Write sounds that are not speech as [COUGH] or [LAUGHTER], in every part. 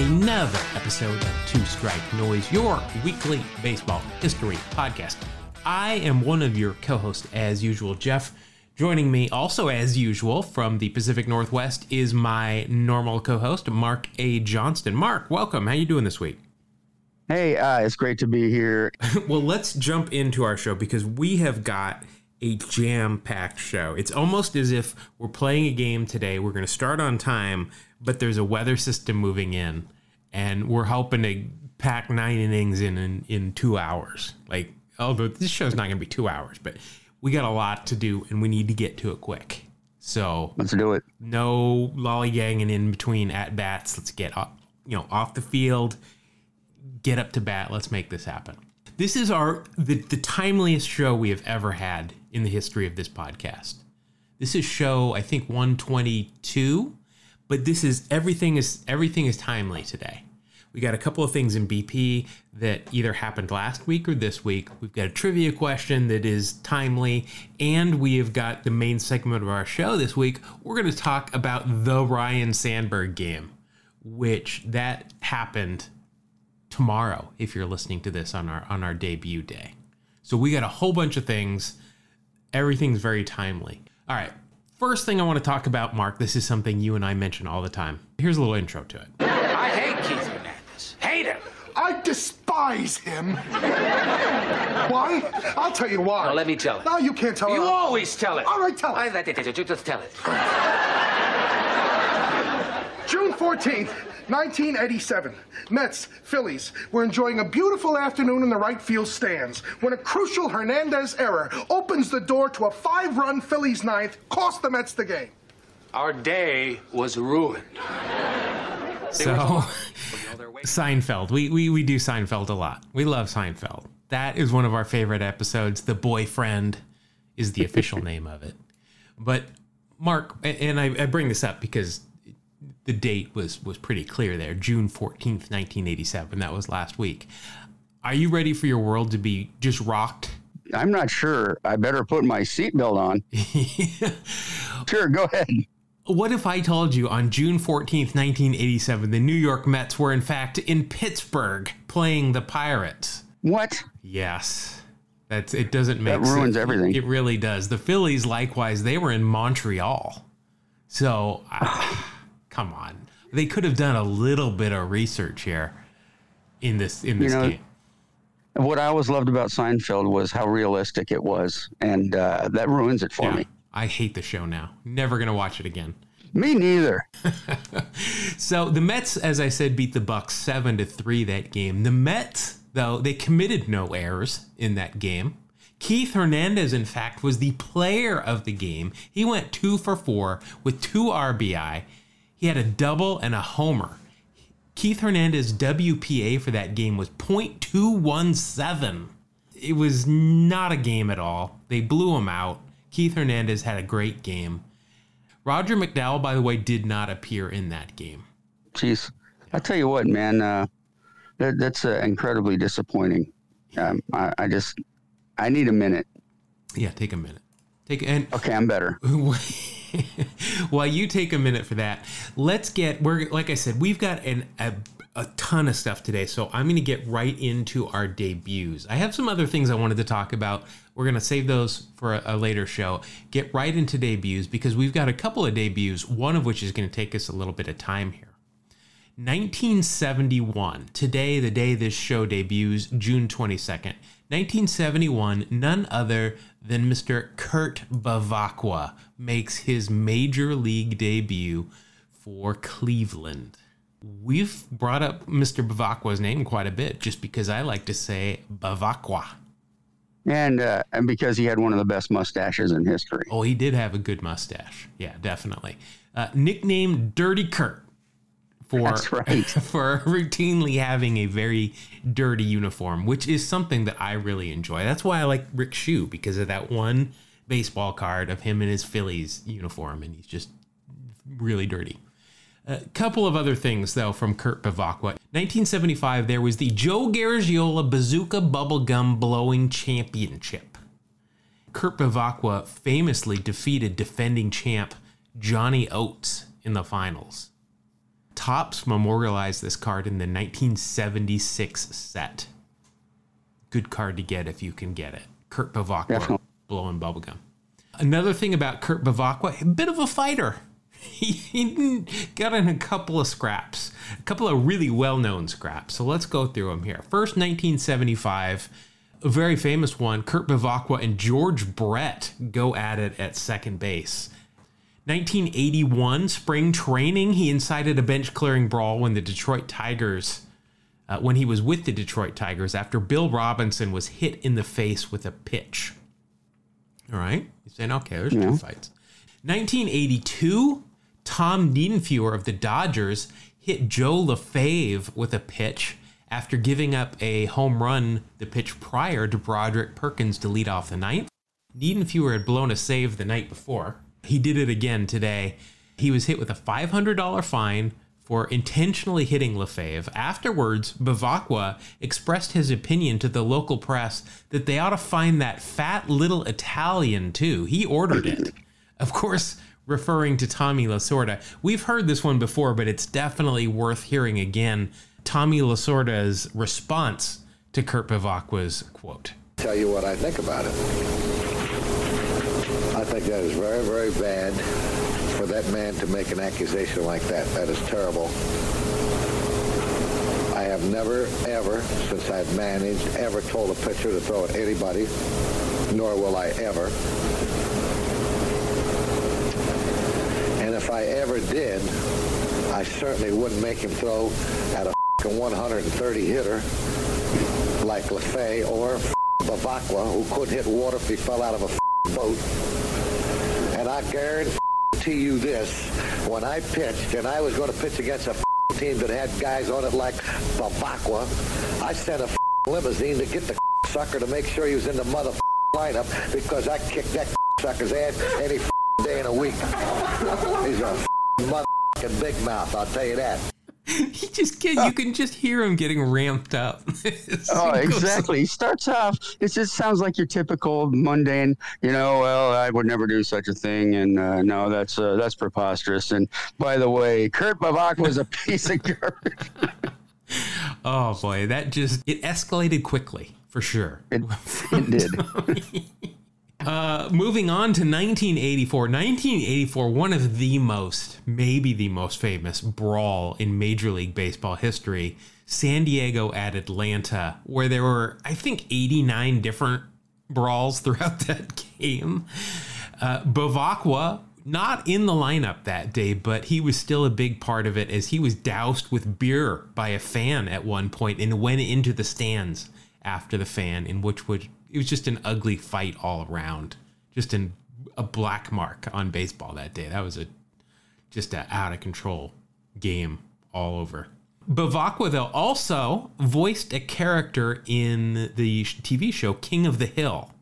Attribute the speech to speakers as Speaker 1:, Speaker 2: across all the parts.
Speaker 1: another episode of Two Strike Noise, your weekly baseball history podcast. I am one of your co-hosts, as usual, Jeff. Joining me, also as usual, from the Pacific Northwest, is my normal co-host, Mark A. Johnston. Mark, welcome. How you doing this week?
Speaker 2: Hey, uh, it's great to be here. [LAUGHS]
Speaker 1: well, let's jump into our show because we have got a jam packed show. It's almost as if we're playing a game today. We're going to start on time, but there's a weather system moving in, and we're hoping to pack nine innings in in, in two hours. Like, although this show's not going to be two hours, but we got a lot to do, and we need to get to it quick. So
Speaker 2: let's do it.
Speaker 1: No lollygagging in between at bats. Let's get off, you know off the field, get up to bat. Let's make this happen. This is our the, the timeliest show we have ever had in the history of this podcast. This is show I think 122, but this is everything is everything is timely today. We got a couple of things in BP that either happened last week or this week. We've got a trivia question that is timely, and we have got the main segment of our show this week. We're going to talk about the Ryne Sandberg game, which that happened tomorrow if you're listening to this on our on our debut day. So we got a whole bunch of things Everything's very timely. All right. First thing I want to talk about, Mark, this is something you and I mention all the time. Here's a little intro to it.
Speaker 3: I hate Keith Hernandez. Hate him.
Speaker 4: I despise him. why? I'll tell you why.
Speaker 3: No, let me tell it.
Speaker 4: No, you can't tell
Speaker 3: You
Speaker 4: it.
Speaker 3: You always tell it.
Speaker 4: All right, tell
Speaker 3: I,
Speaker 4: it.
Speaker 3: I, I, just tell it.
Speaker 4: June 14th, 1987. Mets, Phillies were enjoying a beautiful afternoon in the right field stands when a crucial Hernandez error opens the door to a five run Phillies ninth, cost the Mets the game.
Speaker 3: Our day was ruined.
Speaker 1: So, [LAUGHS] Seinfeld. We, we, we do Seinfeld a lot. We love Seinfeld. That is one of our favorite episodes. The Boyfriend is the official [LAUGHS] name of it. But, Mark, and I, I bring this up because the date was was pretty clear there june 14th 1987 that was last week. Are you ready for your world to be just rocked?
Speaker 2: I'm not sure. I better put my seatbelt on. [LAUGHS] Sure go ahead.
Speaker 1: What if i told you on june 14th 1987 the new york mets were in fact in pittsburgh playing the pirates?
Speaker 2: What?
Speaker 1: Yes. That's it doesn't make
Speaker 2: that ruins
Speaker 1: sense.
Speaker 2: everything.
Speaker 1: It really does. The phillies likewise they were in montreal. So I, come on. They could have done a little bit of research here in this in this you know, game.
Speaker 2: What I always loved about Seinfeld was how realistic it was, and uh, that ruins it for yeah, me.
Speaker 1: I hate the show now. Never gonna watch it again.
Speaker 2: Me neither. [LAUGHS]
Speaker 1: so the Mets, as I said, beat the Bucks seven to three that game. The Mets, though, they committed no errors in that game. Keith Hernandez, in fact, was the player of the game. He went two for four with two RBI he had a double and a homer. Keith Hernandez WPA for that game was .217. It was not a game at all. They blew him out. Keith Hernandez had a great game. Roger McDowell, by the way, did not appear in that game.
Speaker 2: Jeez, I tell you what, man, uh, that, that's uh, incredibly disappointing. Um, I, I just, I need a minute.
Speaker 1: Yeah, take a minute. Take and
Speaker 2: okay, I'm better. [LAUGHS] [LAUGHS]
Speaker 1: While you take a minute for that, let's get we're like I said, we've got an a, a ton of stuff today, so I'm going to get right into our debuts. I have some other things I wanted to talk about. We're going to save those for a, a later show. Get right into debuts because we've got a couple of debuts, one of which is going to take us a little bit of time here. 1971. Today, the day this show debuts, June 22nd. 1971, none other than Mr. Kurt Bevacqua makes his major league debut for Cleveland. We've brought up Mr. Bevacqua's name quite a bit just because I like to say Bevacqua.
Speaker 2: And uh, and because he had one of the best mustaches in history.
Speaker 1: Oh, he did have a good mustache. Yeah, definitely. Uh, nicknamed Dirty Kurt for
Speaker 2: That's right. [LAUGHS]
Speaker 1: for routinely having a very dirty uniform, which is something that I really enjoy. That's why I like Rick Schu because of that one baseball card of him in his Phillies uniform, and he's just really dirty. A couple of other things, though, from Kurt Bevacqua. 1975, there was the Joe Garagiola Bazooka Bubblegum Blowing Championship. Kurt Bevacqua famously defeated defending champ Johnny Oates in the finals Topps memorialized this card in the 1976 set. Good card to get if you can get it. Kurt Bevacqua
Speaker 2: Definitely.
Speaker 1: blowing bubblegum. Another thing about Kurt Bevacqua, a bit of a fighter. [LAUGHS] He, he got in a couple of scraps, a couple of really well known scraps. So let's go through them here. First, 1975, a very famous one Kurt Bevacqua and George Brett go at it at second base. 1981 spring training, he incited a bench clearing brawl when the Detroit Tigers, uh, when he was with the Detroit Tigers after Bill Robinson was hit in the face with a pitch. All right, you're saying okay, there's two fights. 1982, Tom Niedenfuer of the Dodgers hit Joe Lefebvre with a pitch after giving up a home run the pitch prior to Broderick Perkins to lead off the ninth. Niedenfuer had blown a save the night before. He did it again today. He was hit with a $500 fine for intentionally hitting Lefebvre. Afterwards, Bevacqua expressed his opinion to the local press that they ought to find that fat little Italian too. He ordered it. [LAUGHS] Of course, referring to Tommy Lasorda. We've heard this one before, but it's definitely worth hearing again. Tommy Lasorda's response to Kurt Bevacqua's quote.
Speaker 5: tell you what I think about it. I think that is very, very bad for that man to make an accusation like that. That is terrible. I have never, ever, since I've managed, ever told a pitcher to throw at anybody, nor will I ever. And if I ever did, I certainly wouldn't make him throw at a f***ing 130 hitter like Lefebvre or Bevacqua, who couldn't hit water if he fell out of a boat. I guarantee you this, when I pitched, and I was going to pitch against a [LAUGHS] team that had guys on it like Bevacqua, I sent a [LAUGHS] limousine to get the [LAUGHS] sucker to make sure he was in the mother lineup because I kicked that sucker's ass any day in a week. He's a motherfucking big mouth, I'll tell you that. [LAUGHS]
Speaker 1: He just get you can just hear him getting ramped up. [LAUGHS]
Speaker 2: Oh, exactly. He starts off. It just sounds like your typical mundane. You know, well, I would never do such a thing, and uh, no, that's uh, that's preposterous. And by the way, Kurt Bavak was a piece of garbage. [LAUGHS]
Speaker 1: Oh boy, that just it escalated quickly for sure.
Speaker 2: It, it did.
Speaker 1: Uh, moving on to 1984. 1984, one of the most, maybe the most famous brawl in Major League Baseball history. San Diego at Atlanta, where there were, I think, 89 different brawls throughout [LAUGHS] that game. Uh, Bevacqua, not in the lineup that day, but he was still a big part of it as he was doused with beer by a fan at one point and went into the stands after the fan, in which would it was just an ugly fight all around, just an, a black mark on baseball that day. That was a just a out of control game all over. Bevacqua though also voiced a character in the TV show King of the Hill.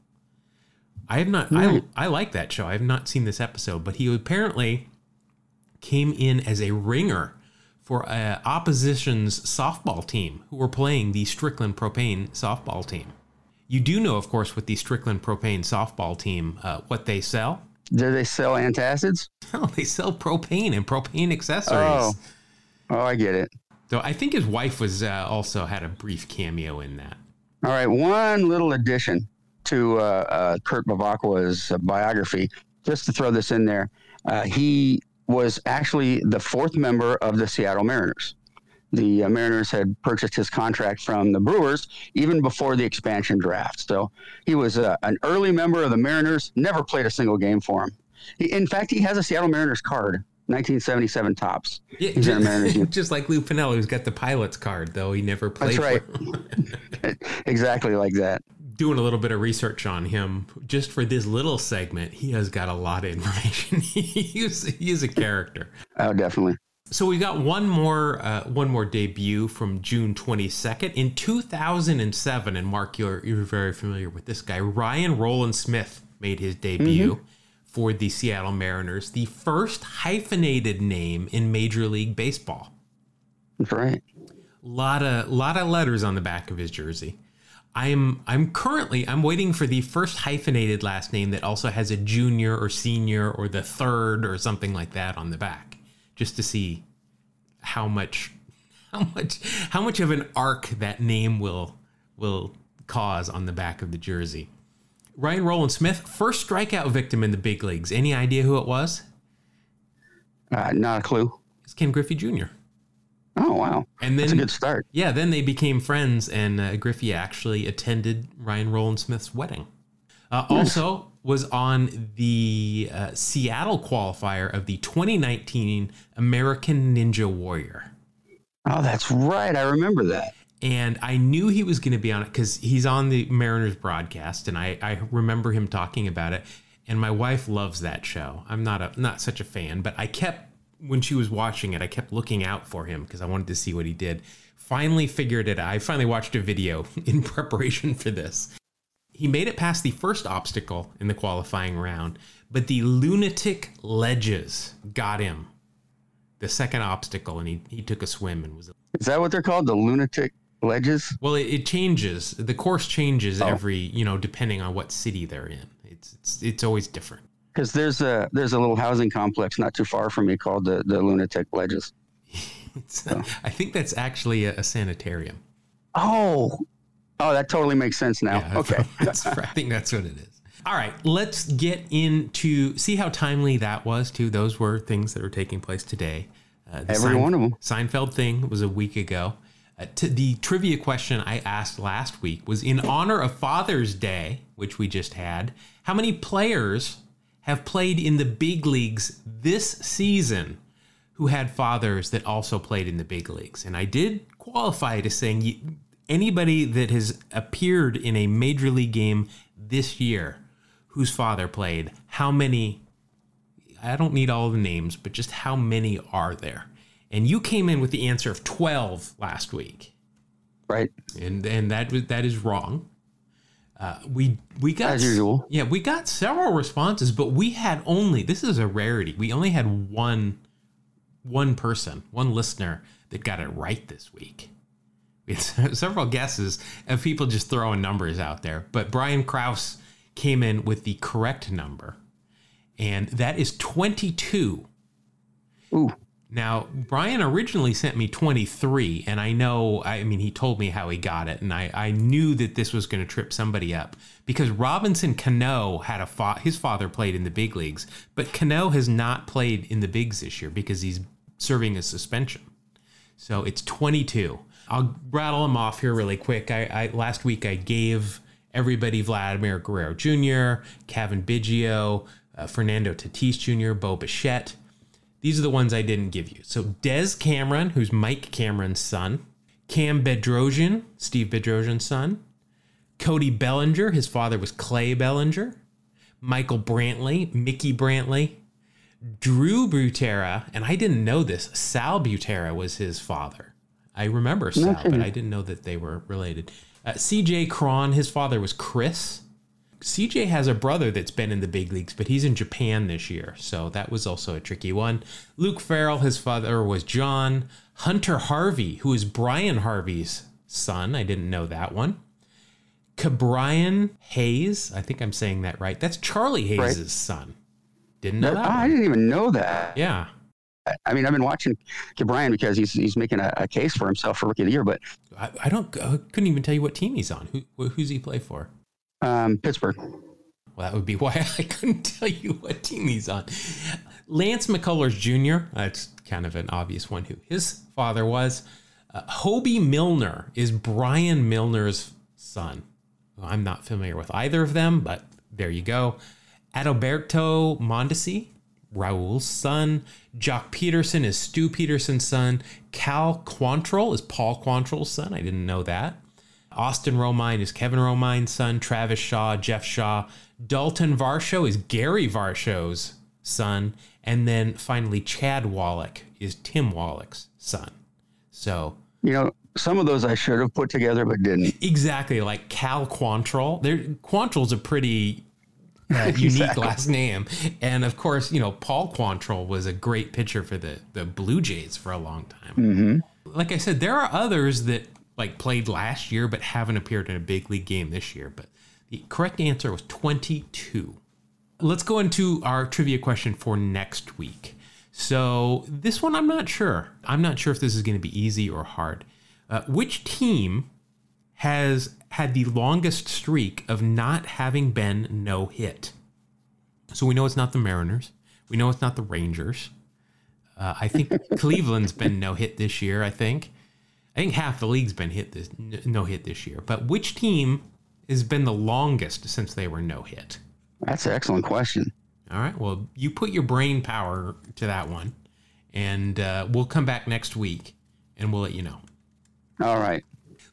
Speaker 1: I have not. I hmm. I like that show. I have not seen this episode, but he apparently came in as a ringer for a opposition's softball team who were playing the Strickland Propane softball team. You do know, of course, with the Strickland Propane softball team, uh, what they sell.
Speaker 2: Do they sell antacids? [LAUGHS]
Speaker 1: Oh, they sell propane and propane accessories.
Speaker 2: Oh. Oh, I get it.
Speaker 1: So I think his wife was uh, also had a brief cameo in that.
Speaker 2: All right, one little addition to uh, uh, Kurt Bevacqua's biography, just to throw this in there. Uh, he was actually the fourth member of the Seattle Mariners. The uh, Mariners had purchased his contract from the Brewers even before the expansion draft. So he was uh, an early member of the Mariners, never played a single game for him. He, in fact, he has a Seattle Mariners card, 1977 Topps.
Speaker 1: Yeah,
Speaker 2: He's in a Mariners [LAUGHS]
Speaker 1: just, just like Lou Piniella, who's got the pilot's card, though he never played.
Speaker 2: That's right.
Speaker 1: for- [LAUGHS]
Speaker 2: exactly like that.
Speaker 1: Doing a little bit of research on him just for this little segment, he has got a lot of information. [LAUGHS] he's, is, he is a character.
Speaker 2: Oh, definitely.
Speaker 1: So we got one more uh, one more debut from June 22nd in 2007 and Mark you're you're very familiar with this guy. Ryan Rowland Smith made his debut for the Seattle Mariners the first hyphenated name in Major League Baseball.
Speaker 2: That's right.
Speaker 1: lot of lot of letters on the back of his jersey. I'm I'm currently I'm waiting for the first hyphenated last name that also has a junior or senior or the third or something like that on the back just to see how much how much how much of an arc that name will will cause on the back of the jersey. Ryan Rowland Smith, first strikeout victim in the big leagues. Any idea who it was?
Speaker 2: Uh, not a clue.
Speaker 1: It's Ken Griffey Jr.
Speaker 2: Oh wow,
Speaker 1: And
Speaker 2: that's
Speaker 1: then
Speaker 2: a good start.
Speaker 1: Yeah, then they became friends, and uh, Griffey actually attended Ryan Rowland Smith's wedding. Uh, also, was on the uh, Seattle qualifier of the 2019 American Ninja Warrior.
Speaker 2: Oh, that's right. I remember that.
Speaker 1: And I knew he was going to be on it because he's on the Mariners broadcast, and I, I remember him talking about it. And my wife loves that show. I'm not a not such a fan, but I kept when she was watching it, I kept looking out for him because I wanted to see what he did. Finally figured it out. I finally watched a video [LAUGHS] in preparation for this. He made it past the first obstacle in the qualifying round, but the lunatic ledges got him. The second obstacle, and he, he took a swim and was
Speaker 2: Is that what they're called? The lunatic ledges?
Speaker 1: well. It, it changes. The course changes oh. every you know depending on what city they're in. It's it's it's always different.
Speaker 2: Because there's a there's a little housing complex not too far from me called the the lunatic ledges. [LAUGHS]
Speaker 1: It's, I think that's actually a, a sanitarium.
Speaker 2: Oh, oh, that totally makes sense now.
Speaker 1: Yeah,
Speaker 2: okay. [LAUGHS]
Speaker 1: that's, I think that's what it is. All right, let's get into see how timely that was too. Those were things that are taking place today. Uh,
Speaker 2: Every one of 'em.
Speaker 1: Seinfeld thing was a week ago. Uh, t- the trivia question I asked last week was in honor of Father's Day, which we just had. How many players have played in the big leagues this season who had fathers that also played in the big leagues? And I did qualify to saying anybody that has appeared in a major league game this year whose father played, how many I don't need all the names, but just how many are there? And you came in with the answer of 12 last week.
Speaker 2: Right.
Speaker 1: And and that was that is wrong. Uh, we we got
Speaker 2: As usual.
Speaker 1: Yeah, we got several responses, but we had only this is a rarity. We only had one one person, one listener that got it right this week. Had [LAUGHS] several guesses of people just throwing numbers out there, but Brian Kraus came in with the correct number, and that is 22.
Speaker 2: Ooh.
Speaker 1: Now, Brian originally sent me 23, and I know, I mean, he told me how he got it, and I, I knew that this was going to trip somebody up because Robinson Cano had a fa- his father played in the big leagues, but Cano has not played in the bigs this year because he's serving a suspension. So it's 22. I'll rattle them off here really quick. I, I last week I gave everybody Vladimir Guerrero Jr., Cavan Biggio, uh, Fernando Tatis Jr., Bo Bichette. These are the ones I didn't give you. So Daz Cameron, who's Mike Cameron's son, Cam Bedrosian, Steve Bedrosian's son, Cody Bellinger, his father was Clay Bellinger, Michael Brantley, Mickey Brantley, Drew Butera, and I didn't know this. Sal Butera was his father. I remember Sal, but I didn't know that they were related. Uh, CJ Cron, his father was Chris. CJ has a brother that's been in the big leagues, but he's in Japan this year, so that was also a tricky one. Luke Farrell, his father was John. Hunter Harvey, who is Bryan Harvey's son, I didn't know that one. Ke'Bryan Hayes, I think I'm saying that right. That's Charlie Hayes'
Speaker 2: Right.
Speaker 1: son. Didn't know
Speaker 2: That-
Speaker 1: that.
Speaker 2: I didn't even know that.
Speaker 1: Yeah.
Speaker 2: I mean, I've been watching Brian because he's he's making a, a case for himself for rookie of the year, but
Speaker 1: I, I don't. I couldn't even tell you what team he's on. Who who's he play for?
Speaker 2: um, Pittsburgh.
Speaker 1: Well, that would be [LAUGHS] why I couldn't tell you what team he's on. Lance McCullers Jr. That's kind of an obvious one who his father was. Uh, Hoby Milner is Brian Milner's son. I'm not familiar with either of them, but there you go. Adalberto Mondesi, Raul's son. Joc Pederson is Stu Pederson's son. Cal Quantrill is Paul Quantrill's son. I didn't know that. Austin Romine is Kevin Romine's son. Travis Shaw, Jeff Shaw. Dalton Varsho is Gary Varsho's son. And then finally, Chad Wallach is Tim Wallach's son. So
Speaker 2: You know, some of those I should have put together but didn't.
Speaker 1: exactly like Cal Quantrill. There, Quantrill's a pretty [LAUGHS] uh, unique
Speaker 2: Exactly.
Speaker 1: last name, and of course, you know Paul Quantrill was a great pitcher for the the Blue Jays for a long time.
Speaker 2: Mm-hmm.
Speaker 1: Like I said, there are others that like played last year but haven't appeared in a big league game this year. But the correct answer was twenty two. Let's go into our trivia question for next week. So this one, I'm not sure. I'm not sure if this is going to be easy or hard. Uh, which team has had the longest streak of not having been no hit? So we know it's not the Mariners. We know it's not the Rangers. Uh, I think [LAUGHS] Cleveland's been no hit this year. I think. I think half the league's been hit this no hit this year. But which team has been the longest since they were no hit?
Speaker 2: That's an excellent question.
Speaker 1: All right. Well, you put your brain power to that one, and uh, we'll come back next week and we'll let you know.
Speaker 2: All right.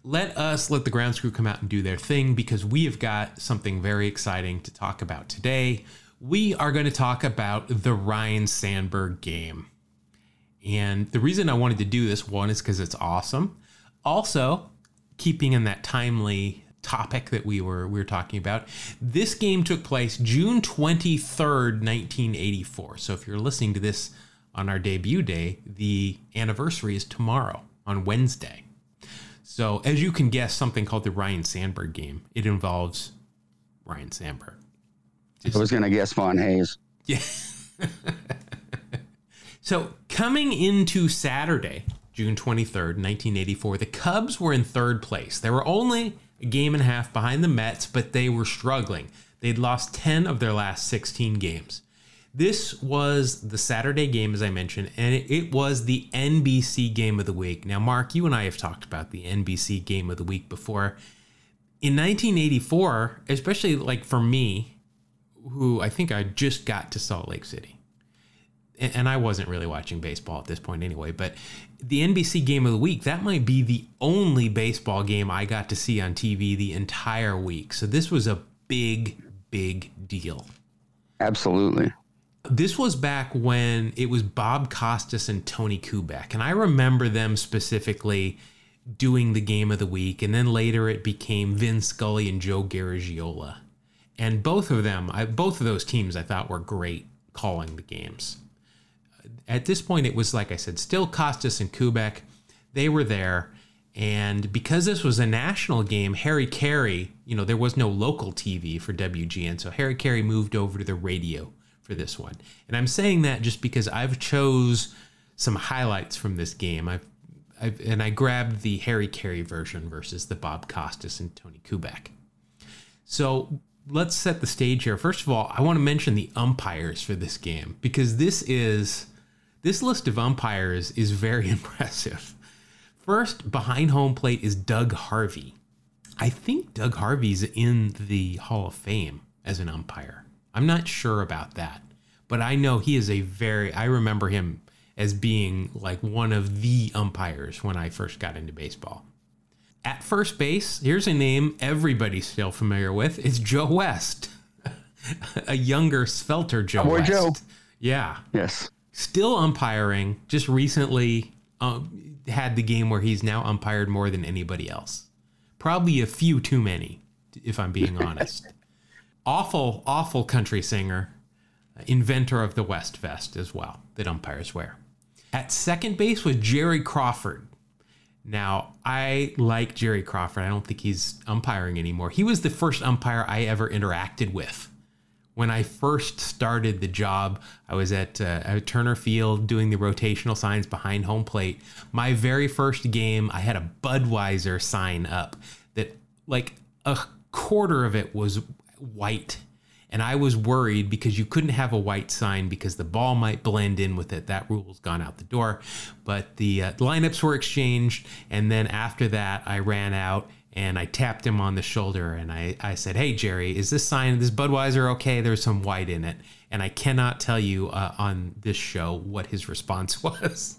Speaker 1: Let us let the ground screw come out and do their thing because we have got something very exciting to talk about today. We are going to talk about the Ryne Sandberg game. And the reason I wanted to do this one is because it's awesome. Also, keeping in that timely topic that we were we were talking about, this game took place June 23rd, 1984. So if you're listening to this on our debut day, the anniversary is tomorrow on Wednesday. So as you can guess, something called the Ryne Sandberg game. It involves Ryne Sandberg.
Speaker 2: I was going to guess Von Hayes.
Speaker 1: Yeah. [LAUGHS] so coming into Saturday, June 23rd, 1984, the Cubs were in third place. They were only a game and a half behind the Mets, but they were struggling. They'd lost 10 of their last 16 games. This was the Saturday game, as I mentioned, and it, was the NBC game of the week. Now, Mark, you and I have talked about the NBC game of the week before. In 1984, especially like for me, who I think I just got to Salt Lake City, and I wasn't really watching baseball at this point anyway, but the NBC game of the week, that might be the only baseball game I got to see on TV the entire week. So this was a big, big deal.
Speaker 2: Absolutely.
Speaker 1: This was back when it was Bob Costas and Tony Kubek. And I remember them specifically doing the game of the week. And then later it became Vin Scully and Joe Garagiola. And both of them, I, both of those teams I thought were great calling the games. At this point, it was, like I said, still Costas and Kubek. They were there. And because this was a national game, Harry Caray, you know, there was no local TV for WGN. So Harry Caray moved over to the radio for this one. And I'm saying that just because I've chose some highlights from this game. I've, I've and I grabbed the Harry Caray version versus the Bob Costas and Tony Kubek. So let's set the stage here. First of all, I want to mention the umpires for this game because this is this list of umpires is very [LAUGHS] impressive. First, behind home plate is Doug Harvey. I think Doug Harvey's in the Hall of Fame as an umpire. I'm not sure about that, but I know he is a very, I remember him as being like one of the umpires when I first got into baseball. At first base, here's a name everybody's still familiar with. It's Joe West, [LAUGHS] a younger, svelter Joe
Speaker 2: Boy
Speaker 1: West.
Speaker 2: Joe.
Speaker 1: Yeah.
Speaker 2: Yes.
Speaker 1: Still umpiring, just recently um, had the game where he's now umpired more than anybody else. Probably a few too many, if I'm being honest [LAUGHS] awful, awful country singer, inventor of the West Vest as well, that umpires wear. At second base was Jerry Crawford. Now, I like Jerry Crawford. I don't think he's umpiring anymore. He was the first umpire I ever interacted with. When I first started the job, I was at, uh, at Turner Field doing the rotational signs behind home plate. My very first game, I had a Budweiser sign up that, like, a quarter of it was white. And I was worried because you couldn't have a white sign because the ball might blend in with it. That rule's gone out the door. But the uh, lineups were exchanged. And then after that, I ran out and I tapped him on the shoulder and I, I said, Hey, Jerry, is this sign, this Budweiser okay? There's some white in it. And I cannot tell you uh, on this show what his response [LAUGHS] was.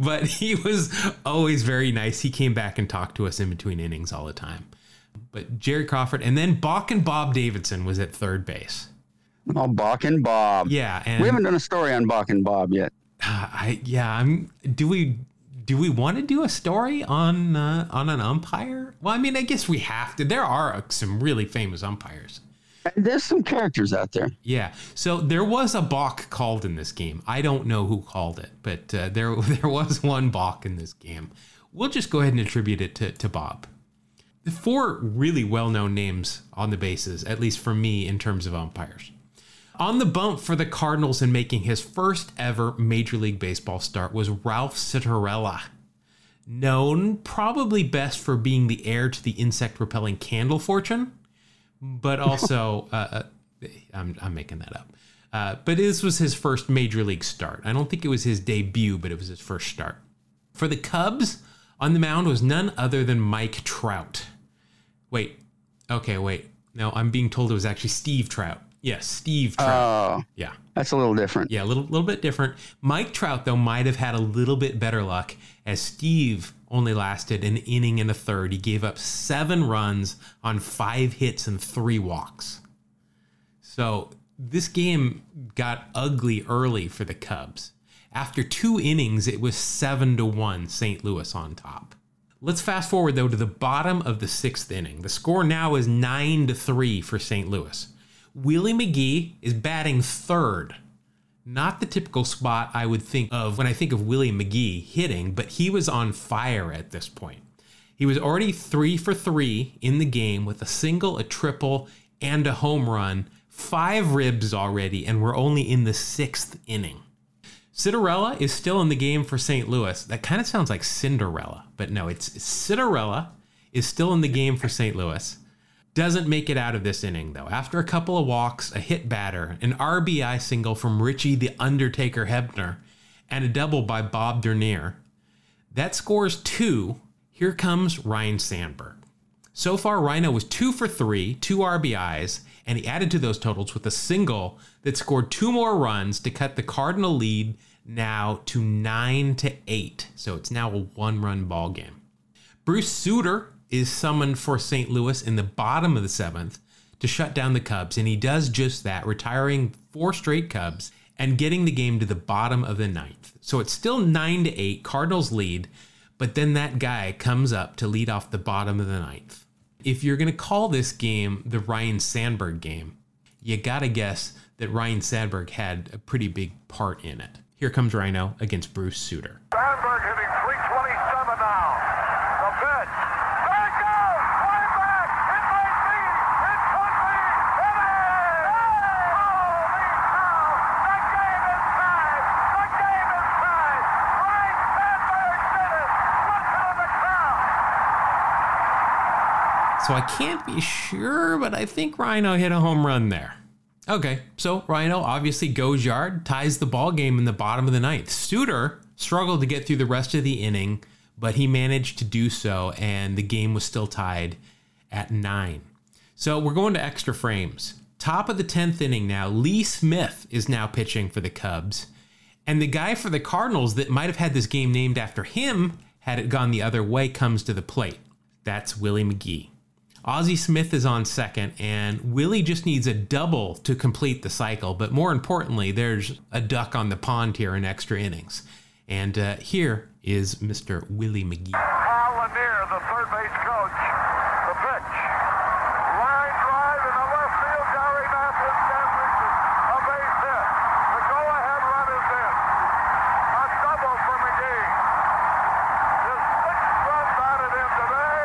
Speaker 1: but he was always very nice. He came back and talked to us in between innings all the time but Jerry Crawford, and then Balkin' Bob Davidson was at third base.
Speaker 2: Oh, Balkin' Bob.
Speaker 1: Yeah, and
Speaker 2: we haven't done a story on Balkin' Bob yet. [SIGHS]
Speaker 1: I yeah, I'm. Do we do we want to do a story on uh, on an umpire? Well, I mean, I guess we have to. There are uh, some really famous umpires.
Speaker 2: There's some characters out there.
Speaker 1: Yeah. So there was a balk called in this game. I don't know who called it, but uh, there [LAUGHS] there was one balk in this game. We'll just go ahead and attribute it to, to Bob four really well known names on the bases, at least for me in terms of umpires. On the bump for the Cardinals in making his first ever Major League Baseball start was Ralph Citarella, known probably best for being the heir to the insect repelling candle fortune, but [LAUGHS] also, uh, uh, I'm, I'm making that up. Uh, but this was his first major league start. I don't think it was his debut, but it was his first start. For the Cubs, on the mound was none other than Mike Trout. Wait, okay, wait. No, I'm being told it was actually Steve Trout. Yes, Steve Trout.
Speaker 2: Oh,
Speaker 1: yeah.
Speaker 2: that's a little different.
Speaker 1: Yeah, a little little bit different. Mike Trout though might have had a little bit better luck as Steve only lasted an inning and a third. He gave up 7 runs on 5 hits and 3 walks. So, this game got ugly early for the Cubs. After 2 innings, it was 7 to 1 St. Louis on top. Let's fast forward though to the bottom of the 6th inning. The score now is 9 to 3 for St. Louis. Willie McGee is batting third. Not the typical spot I would think of when I think of Willie McGee hitting, but he was on fire at this point. He was already three for three in the game with a single, a triple, and a home run, five ribs already, and we're only in the sixth inning. Citarella is still in the game for St. Louis. That kind of sounds like Cinderella, but no, it's Cinderella is still in the game for St. Louis. Doesn't make it out of this inning, though. After a couple of walks, a hit batter, an RBI single from Richie the Undertaker Hebner, and a double by Bob Dernier, that scores two. Here comes Ryne Sandberg. So far, Ryno was two for three, two RBIs, and he added to those totals with a single that scored two more runs to cut the Cardinal lead now to nine to eight. So it's now a one-run ball game. Bruce Sutter is summoned for St. Louis in the bottom of the seventh to shut down the Cubs, and he does just that, retiring four straight Cubs and getting the game to the bottom of the ninth. So it's still nine to eight, Cardinals lead, but then that guy comes up to lead off the bottom of the ninth. If you're going to call this game the Ryne Sandberg game, you got to guess that Ryne Sandberg had a pretty big part in it. Here comes Ryno against Bruce Sutter.
Speaker 6: Sandberg hitting 327 now. The pitch. There it goes. Way back. It might be. It could be. It is. Holy cow. The game is tied. The game is tied. Ryne Sandberg did it. Listen to the crowd.
Speaker 1: So I can't be sure, but I think Ryno hit a home run there. Okay, so Ryno obviously goes yard, ties the ball game in the bottom of the ninth. Sutter struggled to get through the rest of the inning, but he managed to do so, and the game was still tied at nine. So we're going to extra frames. Top of the 10th inning now, Lee Smith is now pitching for the Cubs. And the guy for the Cardinals that might have had this game named after him, had it gone the other way, comes to the plate. That's Willie McGee. Ozzie Smith is on second, and Willie just needs a double to complete the cycle. But more importantly, there's a duck on the pond here in extra innings. And uh, here is Mr. Willie McGee.
Speaker 6: Hal Lanier, the third base coach. The pitch. Line drive in the left field. Gary Matthews can't reach it. A base hit. The go-ahead run is in. A double for McGee. His sixth run batted in today.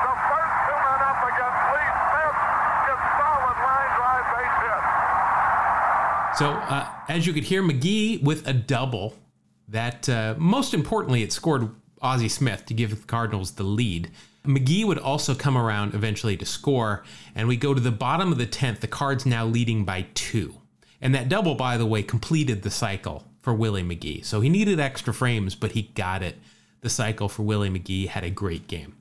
Speaker 6: The first two men up against Lee Smith is solid line drive base hit.
Speaker 1: So, uh, as you could hear, McGee with a double. That uh, most importantly, it scored Ozzie Smith to give the Cardinals the lead. McGee would also come around eventually to score, and we go to the bottom of the 10th. The Cards now leading by two. And that double, by the way, completed the cycle for Willie McGee. So he needed extra frames, but he got it. The cycle for Willie McGee had a great game.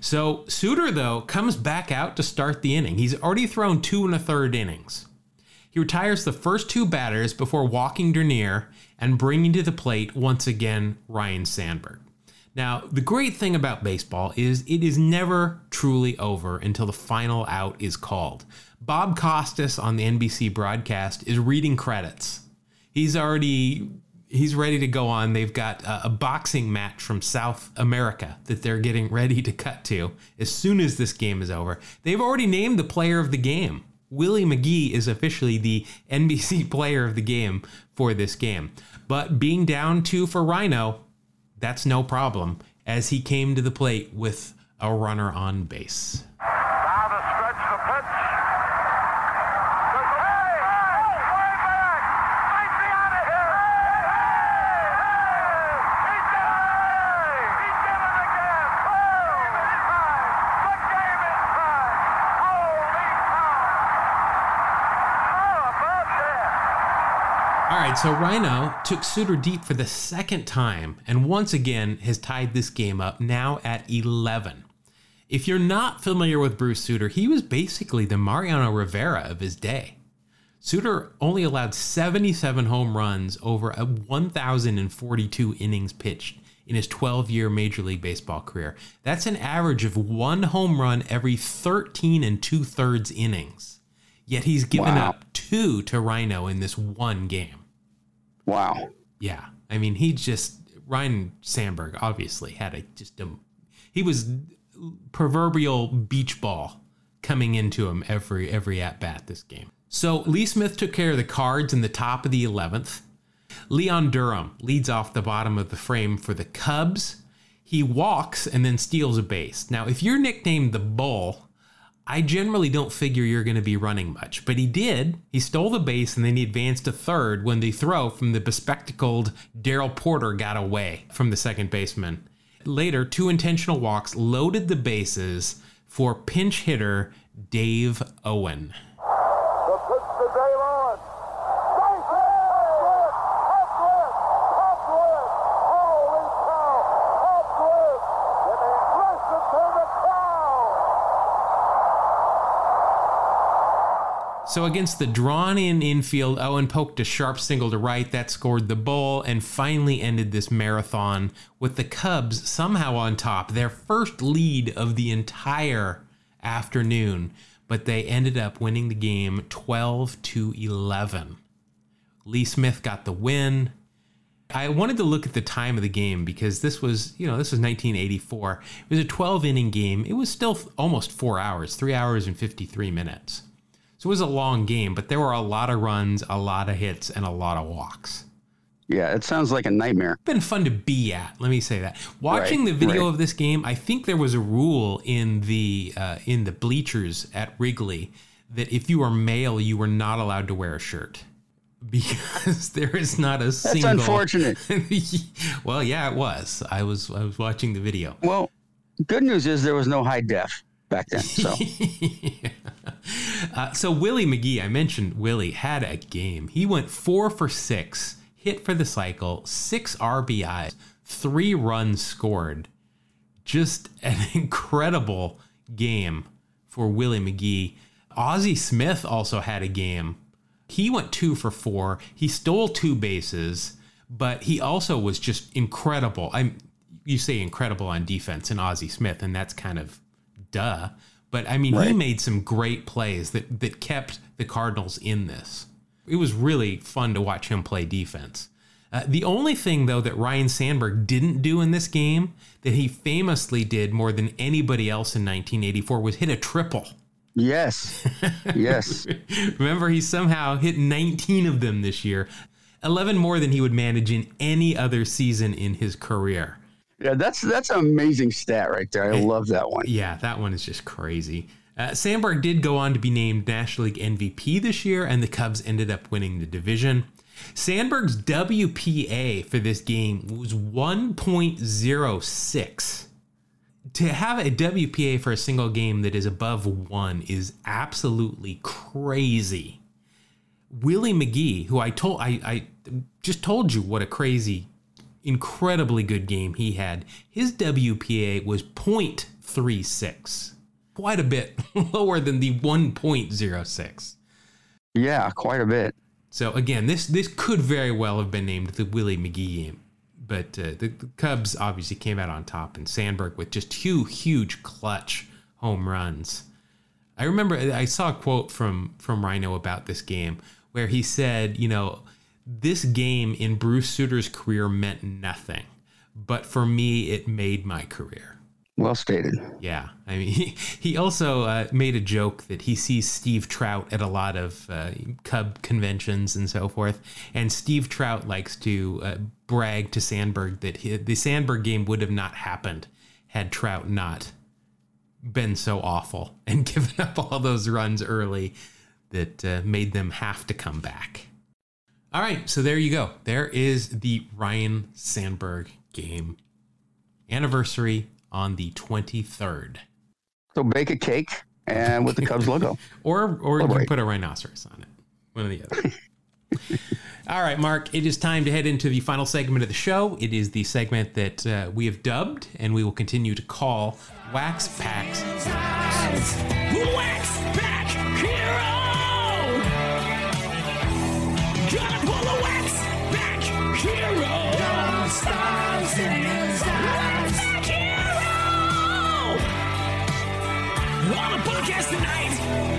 Speaker 1: So Sutter, though, comes back out to start the inning. He's already thrown two and a third innings. He retires the first two batters before walking Dernier and bringing to the plate once again Ryne Sandberg. Now, the great thing about baseball is it is never truly over until the final out is called. Bob Costas on the NBC broadcast is reading credits. He's already he's ready to go on. They've got a, a boxing match from South America that they're getting ready to cut to as soon as this game is over. They've already named the player of the game. Willie McGee is officially the NBC [LAUGHS] player of the game for this game. But being down two for Ryno, that's no problem as he came to the plate with a runner on base.
Speaker 6: Now to stretch the pitch. Hey!
Speaker 1: All right, so Ryno took Sutter deep for the second time and once again has tied this game up now at 11. If you're not familiar with Bruce Sutter, he was basically the Mariano Rivera of his day. Sutter only allowed 77 home runs over a 1,042 innings pitched in his 12 year Major League Baseball career. That's an average of one home run every 13 and two thirds innings. Yet he's given
Speaker 2: Wow.
Speaker 1: up two to Ryno in this one game.
Speaker 2: Wow.
Speaker 1: Yeah, I mean, he just Ryne Sandberg obviously had a just a he was proverbial beach ball coming into him every every at bat this game. So Lee Smith took care of the cards in the top of the eleventh. Leon Durham leads off the bottom of the frame for the Cubs. He walks and then steals a base. Now, if you're nicknamed the Bull, I generally don't figure you're going to be running much, but he did. He stole the base and then he advanced to third when the throw from the bespectacled Darrell Porter got away from the second baseman. Later, two intentional walks loaded the bases for pinch hitter Dave Owen.
Speaker 6: The pitch to Dave Owen. Strike it! Hot twist! Hot twist! Holy cow! Hot twist! With the aggressive to the crowd!
Speaker 1: So against the drawn in infield, Owen poked a sharp single to right that scored the bull and finally ended this marathon with the Cubs somehow on top, their first lead of the entire afternoon, but they ended up winning the game 12 to 11. Lee Smith got the win. I wanted to look at the time of the game because this was, you know, this was 1984. It was a 12 inning game. It was still almost four hours, three hours and 53 minutes. So it was a long game, but there were a lot of runs, a lot of hits, and a lot of walks.
Speaker 2: Yeah, it sounds like a nightmare.
Speaker 1: Been fun to be at. Let me say that. Watching
Speaker 2: Right,
Speaker 1: the video
Speaker 2: right.
Speaker 1: of this game, I think there was a rule in the uh, in the bleachers at Wrigley that if you were male, you were not allowed to wear a shirt [LAUGHS] because [LAUGHS] there is not a
Speaker 2: That's
Speaker 1: single.
Speaker 2: unfortunate. [LAUGHS]
Speaker 1: well, yeah, it was. I was I was watching the video.
Speaker 2: Well, good news is there was no high def back then. So
Speaker 1: Uh, so Willie McGee, I mentioned Willie had a game. He went four for six, hit for the cycle, six RBIs, three runs scored. Just an [LAUGHS] incredible game for Willie McGee. Ozzie Smith also had a game. He went two for four. He stole two bases, but he also was just incredible. I'm you say incredible on defense in Ozzie Smith, and that's kind of duh. But I mean, he made some great plays that that kept the Cardinals in this. It was really fun to watch him play defense. Uh, the only thing, though, that Ryne Sandberg didn't do in this game that he famously did more than anybody else in 1984 was hit a triple.
Speaker 2: yes, yes, [LAUGHS]
Speaker 1: Remember, he somehow hit 19 of them this year, 11 more than he would manage in any other season in his career.
Speaker 2: Yeah. That's that's an amazing stat right there. I love that one.
Speaker 1: Yeah, that one is just crazy. Uh, Sandberg did go on to be named National League MVP this year, and the Cubs ended up winning the division. Sandberg's WPA for this game was 1.06. To have a WPA for a single game that is above one is absolutely crazy. Willie McGee, who I told I, I just told you what a crazy, incredibly good game he had. His WPA was 0.36, quite a bit [LAUGHS] lower than the 1.06.
Speaker 2: Yeah, quite a bit.
Speaker 1: So again, this this could very well have been named the Willie McGee game, but uh, the, the Cubs obviously came out on top, and Sandberg with just two huge clutch home runs. I remember I saw a quote from from Ryno about this game where he said, you know, this game in Bruce Sutter's career meant nothing, but for me, it made my career.
Speaker 2: Well stated.
Speaker 1: Yeah, I mean, [LAUGHS] he, he also uh, made a joke that he sees Steve Trout at a lot of uh, Cub conventions and so forth, and Steve Trout likes to uh, brag to Sandberg that he, the Sandberg game would have not happened had Trout not been so awful [LAUGHS] and given up all those runs early that uh, made them have to come back. All right, so there you go. There is the Ryne Sandberg game anniversary on the 23rd.
Speaker 2: So bake a cake and with the Cubs logo. [LAUGHS]
Speaker 1: Or or you can put a rhinoceros on it. One or the other. [LAUGHS] All right, Mark, it is time to head into the final segment of the show. It is the segment that uh, we have dubbed and we will continue to call Wax Packs.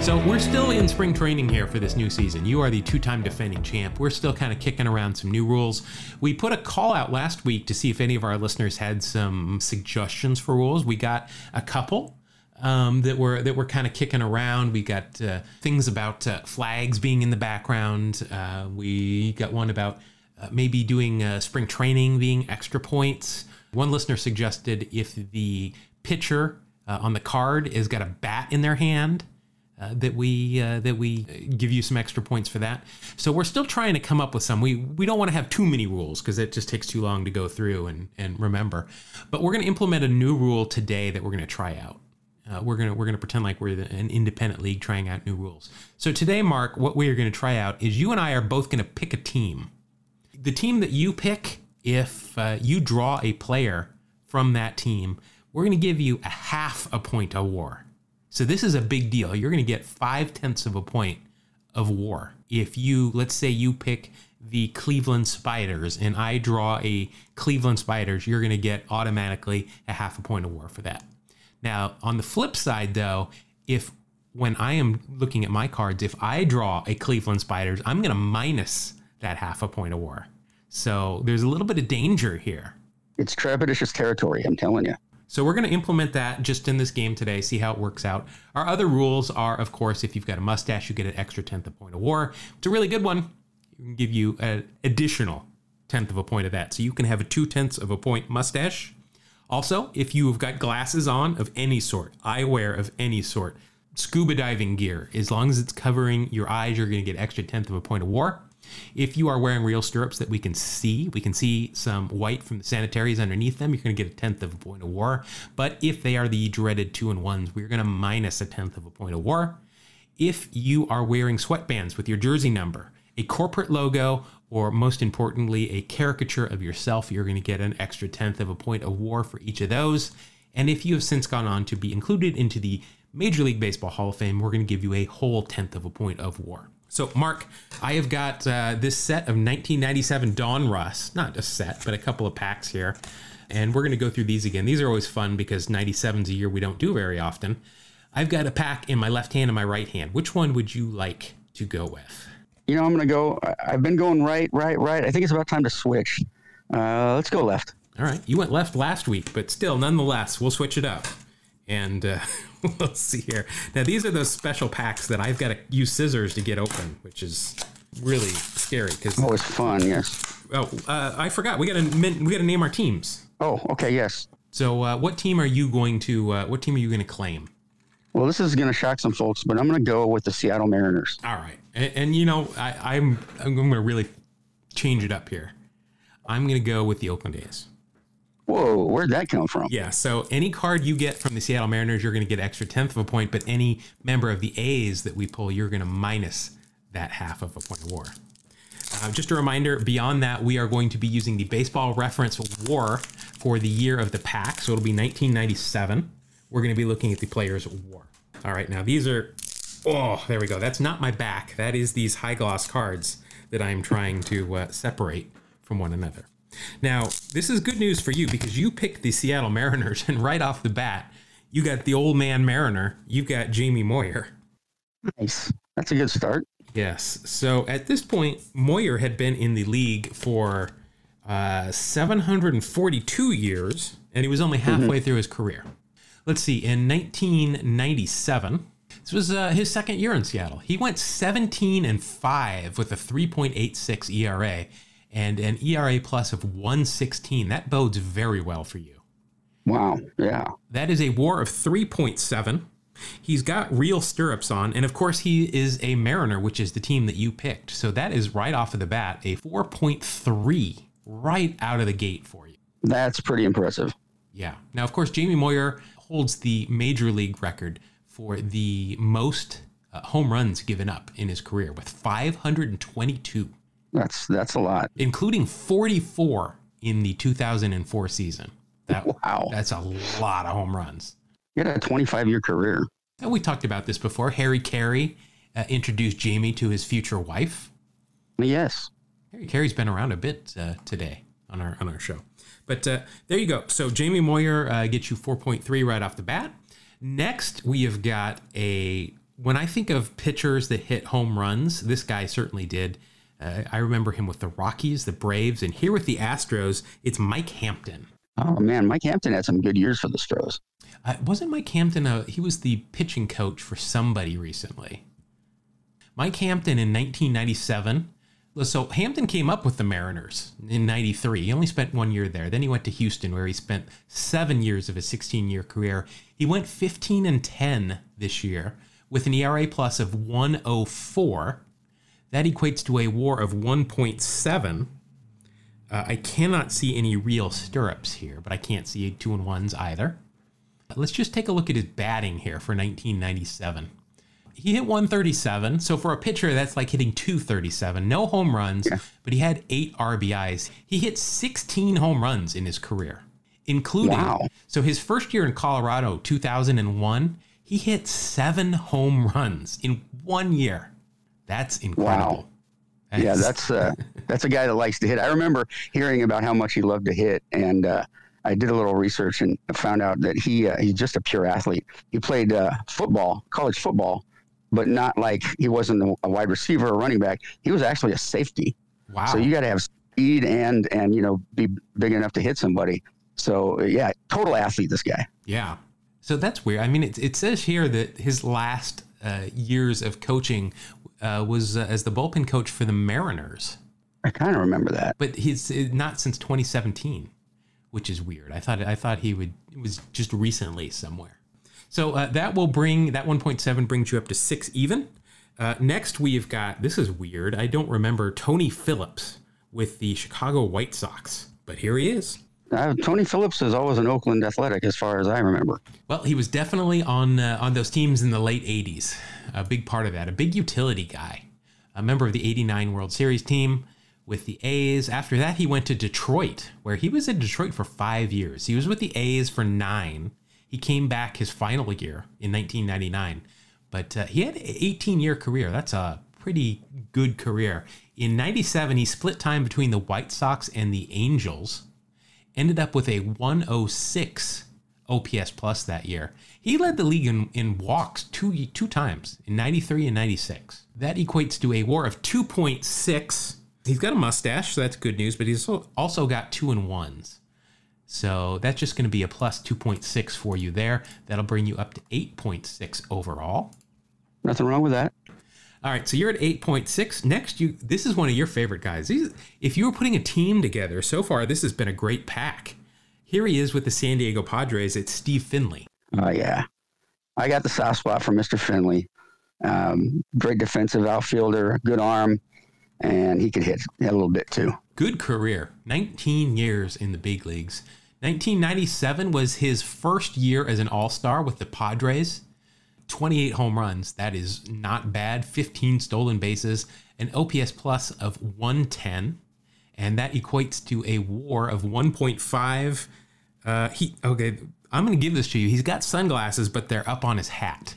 Speaker 1: So we're still in spring training here for this new season. You are the two-time defending champ. We're still kind of kicking around some new rules. We put a call out last week to see if any of our listeners had some suggestions for rules. We got a couple. Um, that were that were kind of kicking around. We got uh, things about uh, flags being in the background. Uh, we got one about uh, maybe doing uh, spring training being extra points. One listener suggested if the pitcher uh, on the card has got a bat in their hand, uh, that we uh, that we give you some extra points for that. So we're still trying to come up with some. We we don't want to have too many rules because it just takes too long to go through and and remember. But we're going to implement a new rule today that we're going to try out. Uh, we're gonna we're gonna pretend like we're the, an independent league trying out new rules. So today, Mark, what we are going to try out is you and I are both going to pick a team. The team that you pick, if uh, you draw a player from that team, we're going to give you a half a point of war. So this is a big deal. You're going to get five tenths of a point of war if you let's say you pick the Cleveland Spiders and I draw a Cleveland Spiders, you're going to get automatically a half a point of war for that. Now, on the flip side, though, if when I am looking at my cards, if I draw a Cleveland Spiders, I'm going to minus that half a point of war. So there's a little bit of danger here.
Speaker 2: It's trepidatious territory, I'm telling you.
Speaker 1: So we're going to implement that just in this game today, see how it works out. Our other rules are, of course, if you've got a mustache, you get an extra tenth of a point of war. It's a really good one. You can give you an additional tenth of a point of that. So you can have a two tenths of a point mustache. Also, if you've got glasses on of any sort, eyewear of any sort, scuba diving gear, as long as it's covering your eyes, you're going to get extra tenth of a point of war. If you are wearing real stirrups that we can see, we can see some white from the sanitaries underneath them, you're going to get a tenth of a point of war. But if they are the dreaded two and ones, we're going to minus a tenth of a point of war. If you are wearing sweatbands with your jersey number, a corporate logo, or most importantly, a caricature of yourself, you're going to get an extra tenth of a point of war for each of those. And if you have since gone on to be included into the Major League Baseball Hall of Fame, we're going to give you a whole tenth of a point of war. So, Mark, I have got uh, this set of 1997 Donruss, not a set, but a couple of packs here. And we're going to go through these again. These are always fun because 97's a year we don't do very often. I've got a pack in my left hand and my right hand. Which one would you like to go with?
Speaker 2: You know, I'm going to go. I've been going right, right, right. I think it's about time to switch. Uh, let's go left.
Speaker 1: All right, you went left last week, but still, nonetheless, we'll switch it up. And uh, [LAUGHS] we'll see here. Now, these are those special packs that I've got to use scissors to get open, which is really scary because
Speaker 2: Always fun, yes.
Speaker 1: oh, uh, I forgot we got to we got to name our teams.
Speaker 2: Oh, okay, yes.
Speaker 1: So, uh, what team are you going to? Uh, what team are you going to claim?
Speaker 2: Well, this is going to shock some folks, but I'm going to go with the Seattle Mariners.
Speaker 1: All right, and, and you know, I, I'm I'm going to really change it up here. I'm going to go with the Oakland A's.
Speaker 2: Whoa, where'd that come from?
Speaker 1: Yeah, so any card you get from the Seattle Mariners, you're going to get extra tenth of a point, but any member of the A's that we pull, you're going to minus that half of a point of war. Uh, just a reminder, beyond that, we are going to be using the baseball reference war for the year of the pack. So it'll be 1997. We're going to be looking at the players' war. All right, now these are, oh, there we go. That's not my back. That is these high gloss cards that I'm trying to uh, separate from one another. Now, this is good news for you because you picked the Seattle Mariners, and right off the bat, you got the old man Mariner. You've got Jamie Moyer.
Speaker 2: Nice. That's a good start.
Speaker 1: Yes. So at this point, Moyer had been in the league for uh, 742 years, and he was only halfway through his career. Let's see. In 1997, this was uh, his second year in Seattle. He went 17 and five with a 3.86 ERA and an ERA plus of 116. That bodes very well for you.
Speaker 2: Wow. Yeah.
Speaker 1: That is a war of 3.7. He's got real stirrups on, and of course, he is a Mariner, which is the team that you picked. So that is right off of the bat a 4.3 right out of the gate for you.
Speaker 2: That's pretty impressive.
Speaker 1: Yeah. Now, of course, Jamie Moyer holds the major league record for the most uh, home runs given up in his career with 522.
Speaker 2: That's that's a lot.
Speaker 1: including 44 in the 2004 season. That,
Speaker 2: Wow.
Speaker 1: That's a lot of home runs.
Speaker 2: He had a 25 year career.
Speaker 1: And we talked about this before. Harry Caray uh, introduced Jamie to his future wife.
Speaker 2: Yes.
Speaker 1: Harry Caray's been around a bit uh, today on our on our show. But uh, there you go. So Jamie Moyer uh, gets you 4.3 right off the bat. Next, we have got a. When I think of pitchers that hit home runs, this guy certainly did. Uh, I remember him with the Rockies, the Braves, and here with the Astros, it's Mike Hampton.
Speaker 2: Oh man, Mike Hampton had some good years for the Stros.
Speaker 1: Uh, wasn't Mike Hampton a, he was the pitching coach for somebody recently. Mike Hampton in 1997. So Hampton came up with the Mariners in 93. He only spent one year there. Then he went to Houston where he spent 7 years of his 16-year career. He went 15 and 10 this year with an ERA plus of 104. That equates to a WAR of 1.7. Uh, I cannot see any real stirrups here, but I can't see two and ones either. Let's just take a look at his batting here for 1997. He hit 137, so for a pitcher, that's like hitting 237. No home runs, but he had eight RBIs. He hit 16 home runs in his career, including.
Speaker 2: Wow.
Speaker 1: So his first year in Colorado, 2001, he hit seven home runs in one year. That's incredible.
Speaker 2: Wow, Yeah, that's uh, that's a guy that likes to hit. I remember hearing about how much he loved to hit, and uh, I did a little research and found out that he uh, he's just a pure athlete. He played uh, football, college football, but not like he wasn't a wide receiver or running back. He was actually a safety.
Speaker 1: wow.
Speaker 2: So you got to have speed and and you know be big enough to hit somebody. So yeah, total athlete. This guy.
Speaker 1: Yeah. So that's weird. I mean, it, it says here that his last uh, years of coaching uh, was uh, as the bullpen coach for the Mariners,
Speaker 2: I kind of remember that.
Speaker 1: but he's uh, not since 2017, which is weird. I thought I thought he would it was just recently somewhere. So uh, that will bring that 1.7 brings you up to six even. Uh, next, we've got this is weird. I don't remember Tony Phillips with the Chicago White Sox, but here he is.
Speaker 2: Uh, Tony Phillips is always an Oakland Athletic, as far as I remember.
Speaker 1: Well, he was definitely on uh, on those teams in the late '80s. A big part of that, a big utility guy, a member of the '89 World Series team with the A's. After that, he went to Detroit, where he was in Detroit for five years. He was with the A's for nine. He came back his final year in 1999, but uh, he had an 18 year career. That's a pretty good career. In '97, he split time between the White Sox and the Angels ended up with a 106 OPS plus that year. He led the league in, in walks two two times in 93 and 96. That equates to a WAR of 2.6. He's got a mustache, so that's good news, but he's also- got two and ones. So that's just going to be a plus 2.6 for you there. That'll bring you up to 8.6 overall.
Speaker 2: Nothing wrong with that.
Speaker 1: All right, so you're at 8.6. Next, you this is one of your favorite guys. These, if you were putting a team together, so far this has been a great pack. Here he is with the San Diego Padres. It's Steve Finley.
Speaker 2: Oh yeah, I got the soft spot for Mr. Finley. Um, great defensive outfielder, good arm, and he could hit, hit a little bit too.
Speaker 1: Good career. 19 years in the big leagues. 1997 was his first year as an All-Star with the Padres. 28 home runs. That is not bad. 15 stolen bases, an OPS plus of 110, and that equates to a WAR of 1.5. Uh, he okay. I'm going to give this to you. He's got sunglasses, but they're up on his hat.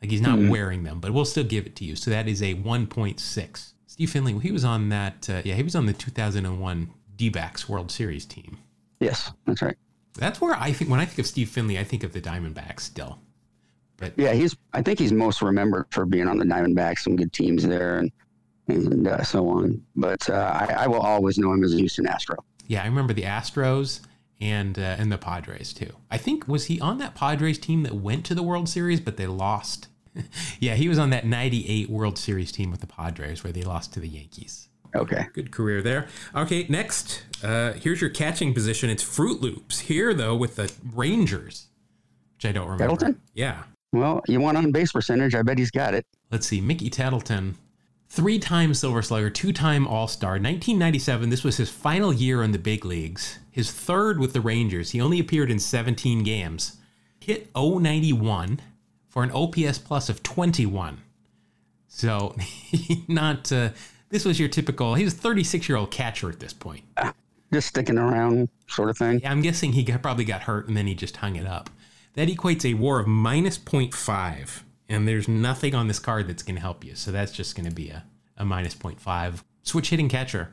Speaker 1: Like he's not wearing them, but we'll still give it to you. So that is a 1.6. Steve Finley, he was on that. Uh, yeah, he was on the 2001 D-backs World Series team.
Speaker 2: Yes, that's right.
Speaker 1: That's where I think when I think of Steve Finley, I think of the Diamondbacks still. But
Speaker 2: Yeah, he's. I think he's most remembered for being on the Diamondbacks, some good teams there, and and uh, so on. But uh, I, I will always know him as a Houston Astro.
Speaker 1: yeah, I remember the Astros and uh, and the Padres too. I think was he on that Padres team that went to the World Series but they lost. [LAUGHS] yeah, he was on that 98 World Series team with the Padres where they lost to the Yankees.
Speaker 2: Okay.
Speaker 1: Good career there. Okay, next, uh, here's your catching position. It's Froot Loops. Here, though, with the Rangers, which I don't remember.
Speaker 2: Tettleton?
Speaker 1: Yeah.
Speaker 2: Well, you want on base percentage? I bet he's got it.
Speaker 1: Let's see. Mickey Tettleton, three time Silver Slugger, two time All Star. 1997, this was his final year in the big leagues. His third with the Rangers. He only appeared in 17 games. Hit 091 for an OPS plus of 21. So, [LAUGHS] not uh, This was your typical. He was a 36 year old catcher at this point.
Speaker 2: Just sticking around, sort of thing.
Speaker 1: Yeah, I'm guessing he got, probably got hurt and then he just hung it up. That equates a WAR of minus 0.5, and there's nothing on this card that's going to help you. So that's just going to be a, a minus 0.5. Switch hitting catcher.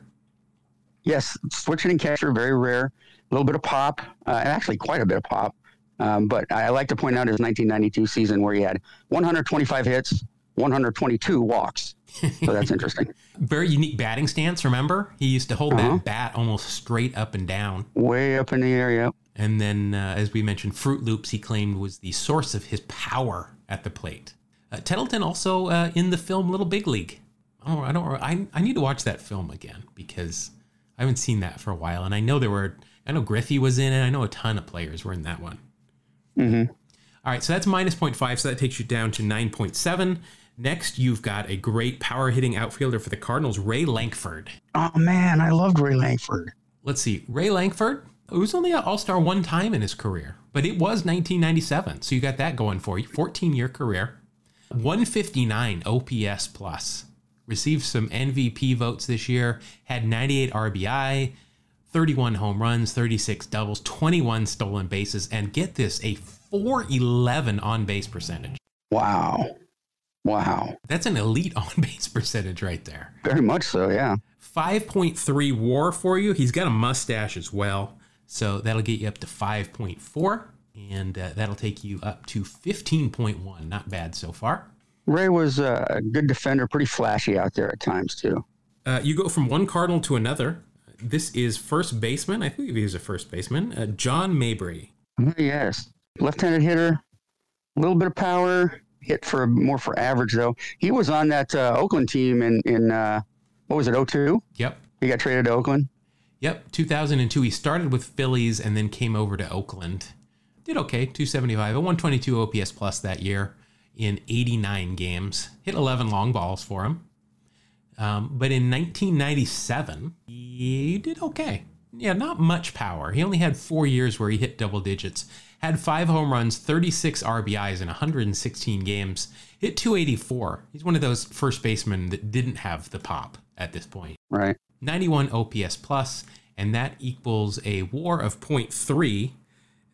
Speaker 2: Yes, switch hitting catcher, very rare. A little bit of pop, uh, actually quite a bit of pop. Um, but I like to point out his 1992 season where he had 125 hits, 122 walks. So that's [LAUGHS] interesting.
Speaker 1: Very unique batting stance, remember? He used to hold that bat almost straight up and down.
Speaker 2: Way up in the area.
Speaker 1: And then, uh, as we mentioned, Froot Loops he claimed was the source of his power at the plate. Uh, Tettleton also uh, in the film Little Big League. I don't, I don't, I, I need to watch that film again because I haven't seen that for a while. And I know there were, I know Griffey was in it. I know a ton of players were in that one.
Speaker 2: Mm-hmm.
Speaker 1: All right, so that's minus 0.5, so that takes you down to 9.7. Next, you've got a great power hitting outfielder for the Cardinals, Ray Lankford.
Speaker 2: Oh man, I loved Ray Lankford.
Speaker 1: Let's see, Ray Lankford, he was only an All Star one time in his career, but it was 1997, so you got that going for you. 14 year career, 159 OPS plus. Received some MVP votes this year, had 98 RBI, 31 home runs, 36 doubles, 21 stolen bases, and get this, a 411 on base percentage.
Speaker 2: Wow, wow,
Speaker 1: That's an elite [LAUGHS] on base percentage right there.
Speaker 2: very much so. Yeah.
Speaker 1: 5.3 war for you. He's got a mustache as well. So that'll get you up to 5.4. And uh, that'll take you up to 15.1. Not bad so far.
Speaker 2: Ray was uh, a good defender, pretty flashy out there at times too.
Speaker 1: Uh, you go from one Cardinal to another. This is first baseman. I think he was a first baseman. Uh, John Mabry.
Speaker 2: Oh, Yes, left-handed hitter, a little bit of power. Hit for more for average though. He was on that uh, Oakland team in in uh, what was it? 02?
Speaker 1: Yep.
Speaker 2: He got traded to Oakland.
Speaker 1: Yep. 2002. He started with Phillies and then came over to Oakland. Did okay. 275. A 122 OPS plus that year in 89 games. Hit 11 long balls for him. Um, but in 1997, he did okay. Yeah, not much power. He only had four years where he hit double digits. Had five home runs, 36 RBIs in 116 games. Hit 284. He's one of those first basemen that didn't have the pop at this point.
Speaker 2: Right.
Speaker 1: 91 OPS plus, and that equals a WAR of 0.3.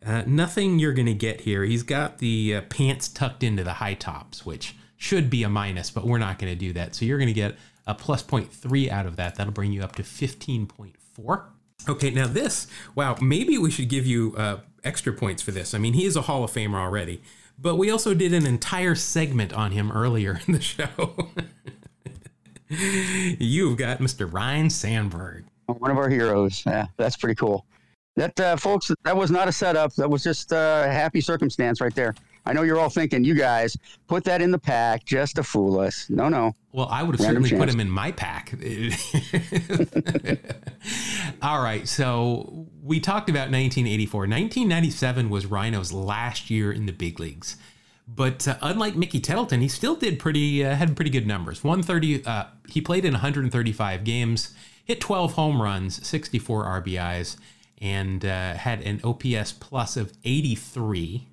Speaker 1: Uh, nothing you're going to get here. He's got the uh, pants tucked into the high tops, which should be a minus, but we're not going to do that. So you're going to get a plus 0.3 out of that. That'll bring you up to 15.4. Okay, now this, wow, maybe we should give you uh, extra points for this. I mean, he is a Hall of Famer already, but we also did an entire segment on him earlier in the [LAUGHS] show. [LAUGHS] You've got Mr. Ryne Sandberg.
Speaker 2: One of our heroes. Yeah, that's pretty cool. That uh, folks, that was not a setup. That was just uh, a happy circumstance right there. I know you're all thinking, you guys put that in the pack just to fool us. No, no.
Speaker 1: Well, I would have
Speaker 2: Random
Speaker 1: certainly put him in my pack. [LAUGHS] All right, so we talked about 1984. 1997 was Ryno's last year in the big leagues. But uh, unlike Mickey Tettleton, he still did pretty uh, had pretty good numbers. 130 uh, he played in 135 games, hit 12 home runs, 64 RBIs, and uh, had an OPS plus of 83.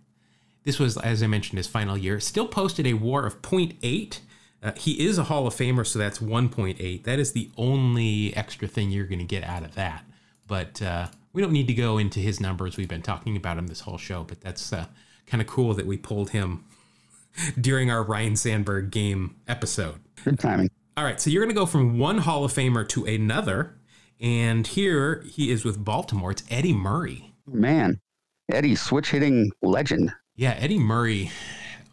Speaker 1: This was, as I mentioned, his final year. Still posted a WAR of 0.8. Uh, he is a Hall of Famer, so that's 1.8. That is the only extra thing you're going to get out of that. But uh, we don't need to go into his numbers. We've been talking about him this whole show, but that's kind of cool that we pulled him during our Ryne Sandberg game episode.
Speaker 2: Good timing.
Speaker 1: All right, so you're going to go from one Hall of Famer to another. And here he is with Baltimore. It's Eddie Murray.
Speaker 2: Man, Eddie, switch hitting legend.
Speaker 1: Yeah, Eddie Murray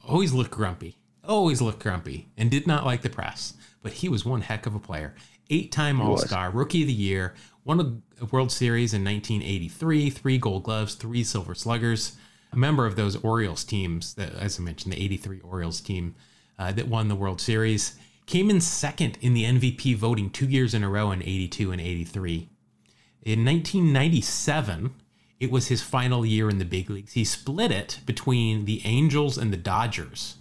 Speaker 1: always looked grumpy, always looked grumpy, and did not like the press. But he was one heck of a player. Eight time All Star, Rookie of the Year, won a World Series in 1983, three Gold Gloves, three Silver Sluggers. A member of those Orioles teams, that, as I mentioned, the 83 Orioles team uh, that won the World Series. Came in second in the MVP voting two years in a row in 82 and 83. In 1997, it was his final year in the big leagues. He split it between the Angels and the Dodgers.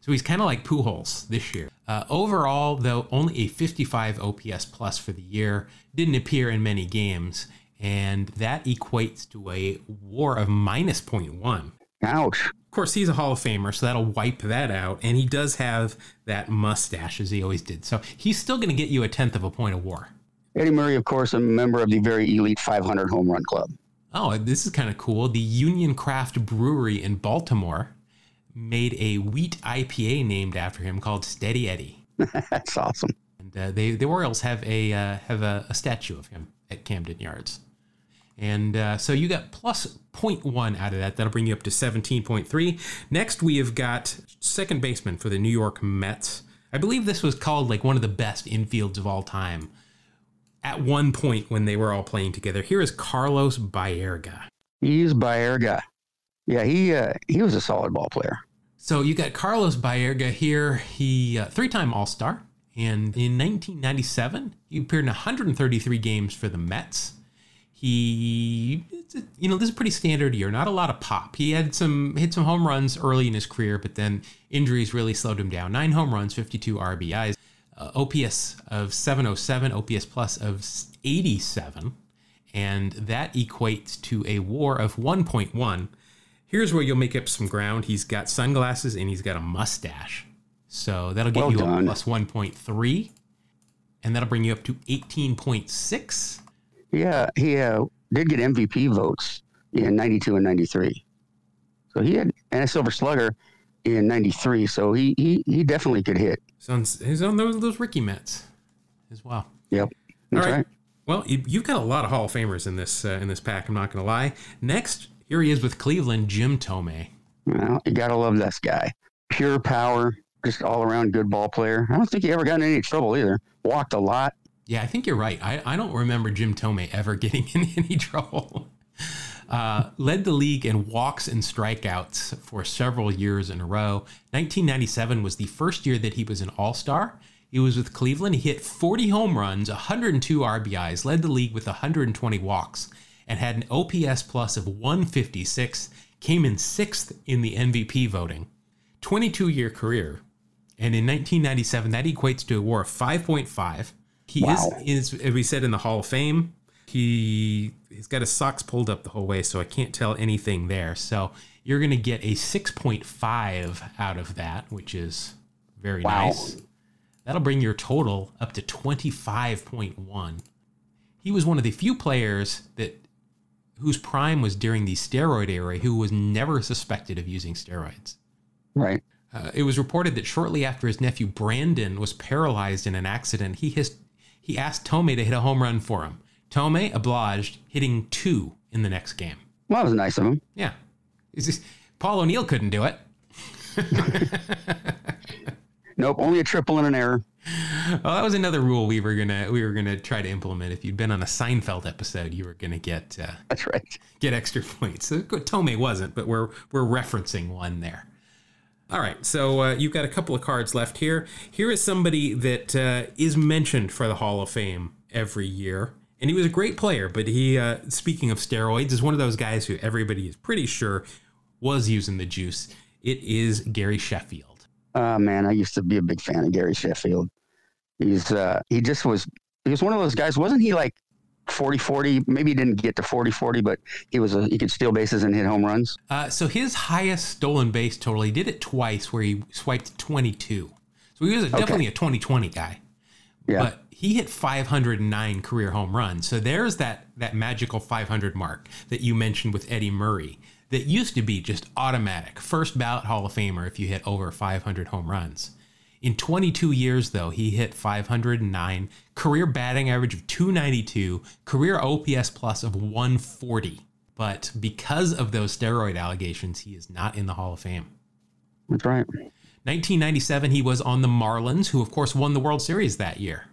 Speaker 1: So he's kind of like Pujols this year. Uh, overall, though, only a 55 OPS plus for the year. Didn't appear in many games, and that equates to a WAR of minus 0.1.
Speaker 2: Ouch.
Speaker 1: Of course, he's a Hall of Famer, so that'll wipe that out. And he does have that mustache, as he always did. So he's still going to get you a tenth of a point of war.
Speaker 2: Eddie Murray, of course, a member of the very elite 500 home run club.
Speaker 1: Oh, this is kind of cool. The Union Craft Brewery in Baltimore made a wheat IPA named after him called Steady Eddie. [LAUGHS]
Speaker 2: That's awesome.
Speaker 1: And uh, they, the Orioles have a uh, have a, a statue of him at Camden Yards. And uh, so you got plus 0.1 out of that. That'll bring you up to 17.3. Next, we have got second baseman for the New York Mets. I believe this was called like one of the best infields of all time at one point when they were all playing together. Here is Carlos Baerga.
Speaker 2: He's Baerga. Yeah, he uh, he was a solid ball player.
Speaker 1: So you got Carlos Baerga here. He uh, three-time All-Star, and in 1997 he appeared in 133 games for the Mets. He, you know, this is a pretty standard year. Not a lot of pop. He had some hit some home runs early in his career, but then injuries really slowed him down. Nine home runs, 52 RBIs, uh, OPS of 707, OPS plus of 87, and that equates to a WAR of 1.1. Here's where you'll make up some ground. He's got sunglasses and he's got a mustache. So that'll get
Speaker 2: Well
Speaker 1: you
Speaker 2: done.
Speaker 1: a plus 1.3. And that'll bring you up to 18.6.
Speaker 2: Yeah, he uh, did get MVP votes in 92 and 93. So he had, and a Silver Slugger in 93. So he, he, he definitely could hit.
Speaker 1: So he's on those, those Ricky Mets as well.
Speaker 2: Yep. That's
Speaker 1: All right.
Speaker 2: right.
Speaker 1: Well, you, you've got a lot of Hall of Famers in this uh, in this pack. I'm not going to lie. Next, here he is with Cleveland, Jim Thome.
Speaker 2: Well, you got to love this guy. Pure power, just all around good ball player. I don't think he ever got in any trouble either. Walked a lot.
Speaker 1: Yeah, I think you're right. I, I don't remember Jim Thome ever [LAUGHS] getting in any trouble. Uh, led the league in walks and strikeouts for several years in a row. 1997 was the first year that he was an All Star. He was with Cleveland. He hit 40 home runs, 102 RBIs, led the league with 120 walks, and had an OPS plus of 156. Came in sixth in the MVP voting. 22 year career. And in 1997, that equates to a WAR of 5.5. He
Speaker 2: Wow.
Speaker 1: is, is, as we said, in the Hall of Fame. He he's got his socks pulled up the whole way, so I can't tell anything there. So you're going to get a 6.5 out of that, which is very
Speaker 2: Wow.
Speaker 1: nice. That'll bring your total up to 25.1. He was one of the few players that whose prime was during the steroid era who was never suspected of using steroids.
Speaker 2: Right.
Speaker 1: Uh, it was reported that shortly after his nephew Brandon was paralyzed in an accident, he his, he asked Thome to hit a home run for him. Thome obliged, hitting two in the next game.
Speaker 2: Well, that was nice of him.
Speaker 1: Yeah, just- Paul O'Neill couldn't do it. [LAUGHS]
Speaker 2: Nope. Only a triple and an error.
Speaker 1: Well, that was another rule we were gonna we were gonna try to implement. If you'd been on a Seinfeld episode, you were gonna get uh,
Speaker 2: That's right.
Speaker 1: get extra points. So, Thome wasn't, but we're we're referencing one there. All right, so uh, you've got a couple of cards left here. Here is somebody that uh, is mentioned for the Hall of Fame every year, and he was a great player. But he, uh, speaking of steroids, is one of those guys who everybody is pretty sure was using the juice. It is Gary Sheffield.
Speaker 2: Uh, man, I used to be a big fan of Gary Sheffield. He's uh, he just was he was one of those guys. Wasn't he like 40 40? Maybe he didn't get to 40 40, but he was a, he could steal bases and hit home runs.
Speaker 1: Uh, so his highest stolen base total, he did it twice, where he swiped 22. So he was a, definitely a 2020 guy.
Speaker 2: Yeah.
Speaker 1: But he hit 509 career home runs. So there's that that magical 500 mark that you mentioned with Eddie Murray. That used to be just automatic, first ballot Hall of Famer if you hit over 500 home runs. In 22 years, though, he hit 509, career batting average of 292, career OPS plus of 140. But because of those steroid allegations, he is not in the Hall of Fame.
Speaker 2: That's right.
Speaker 1: 1997, he was on the Marlins, who of course won the World Series that year.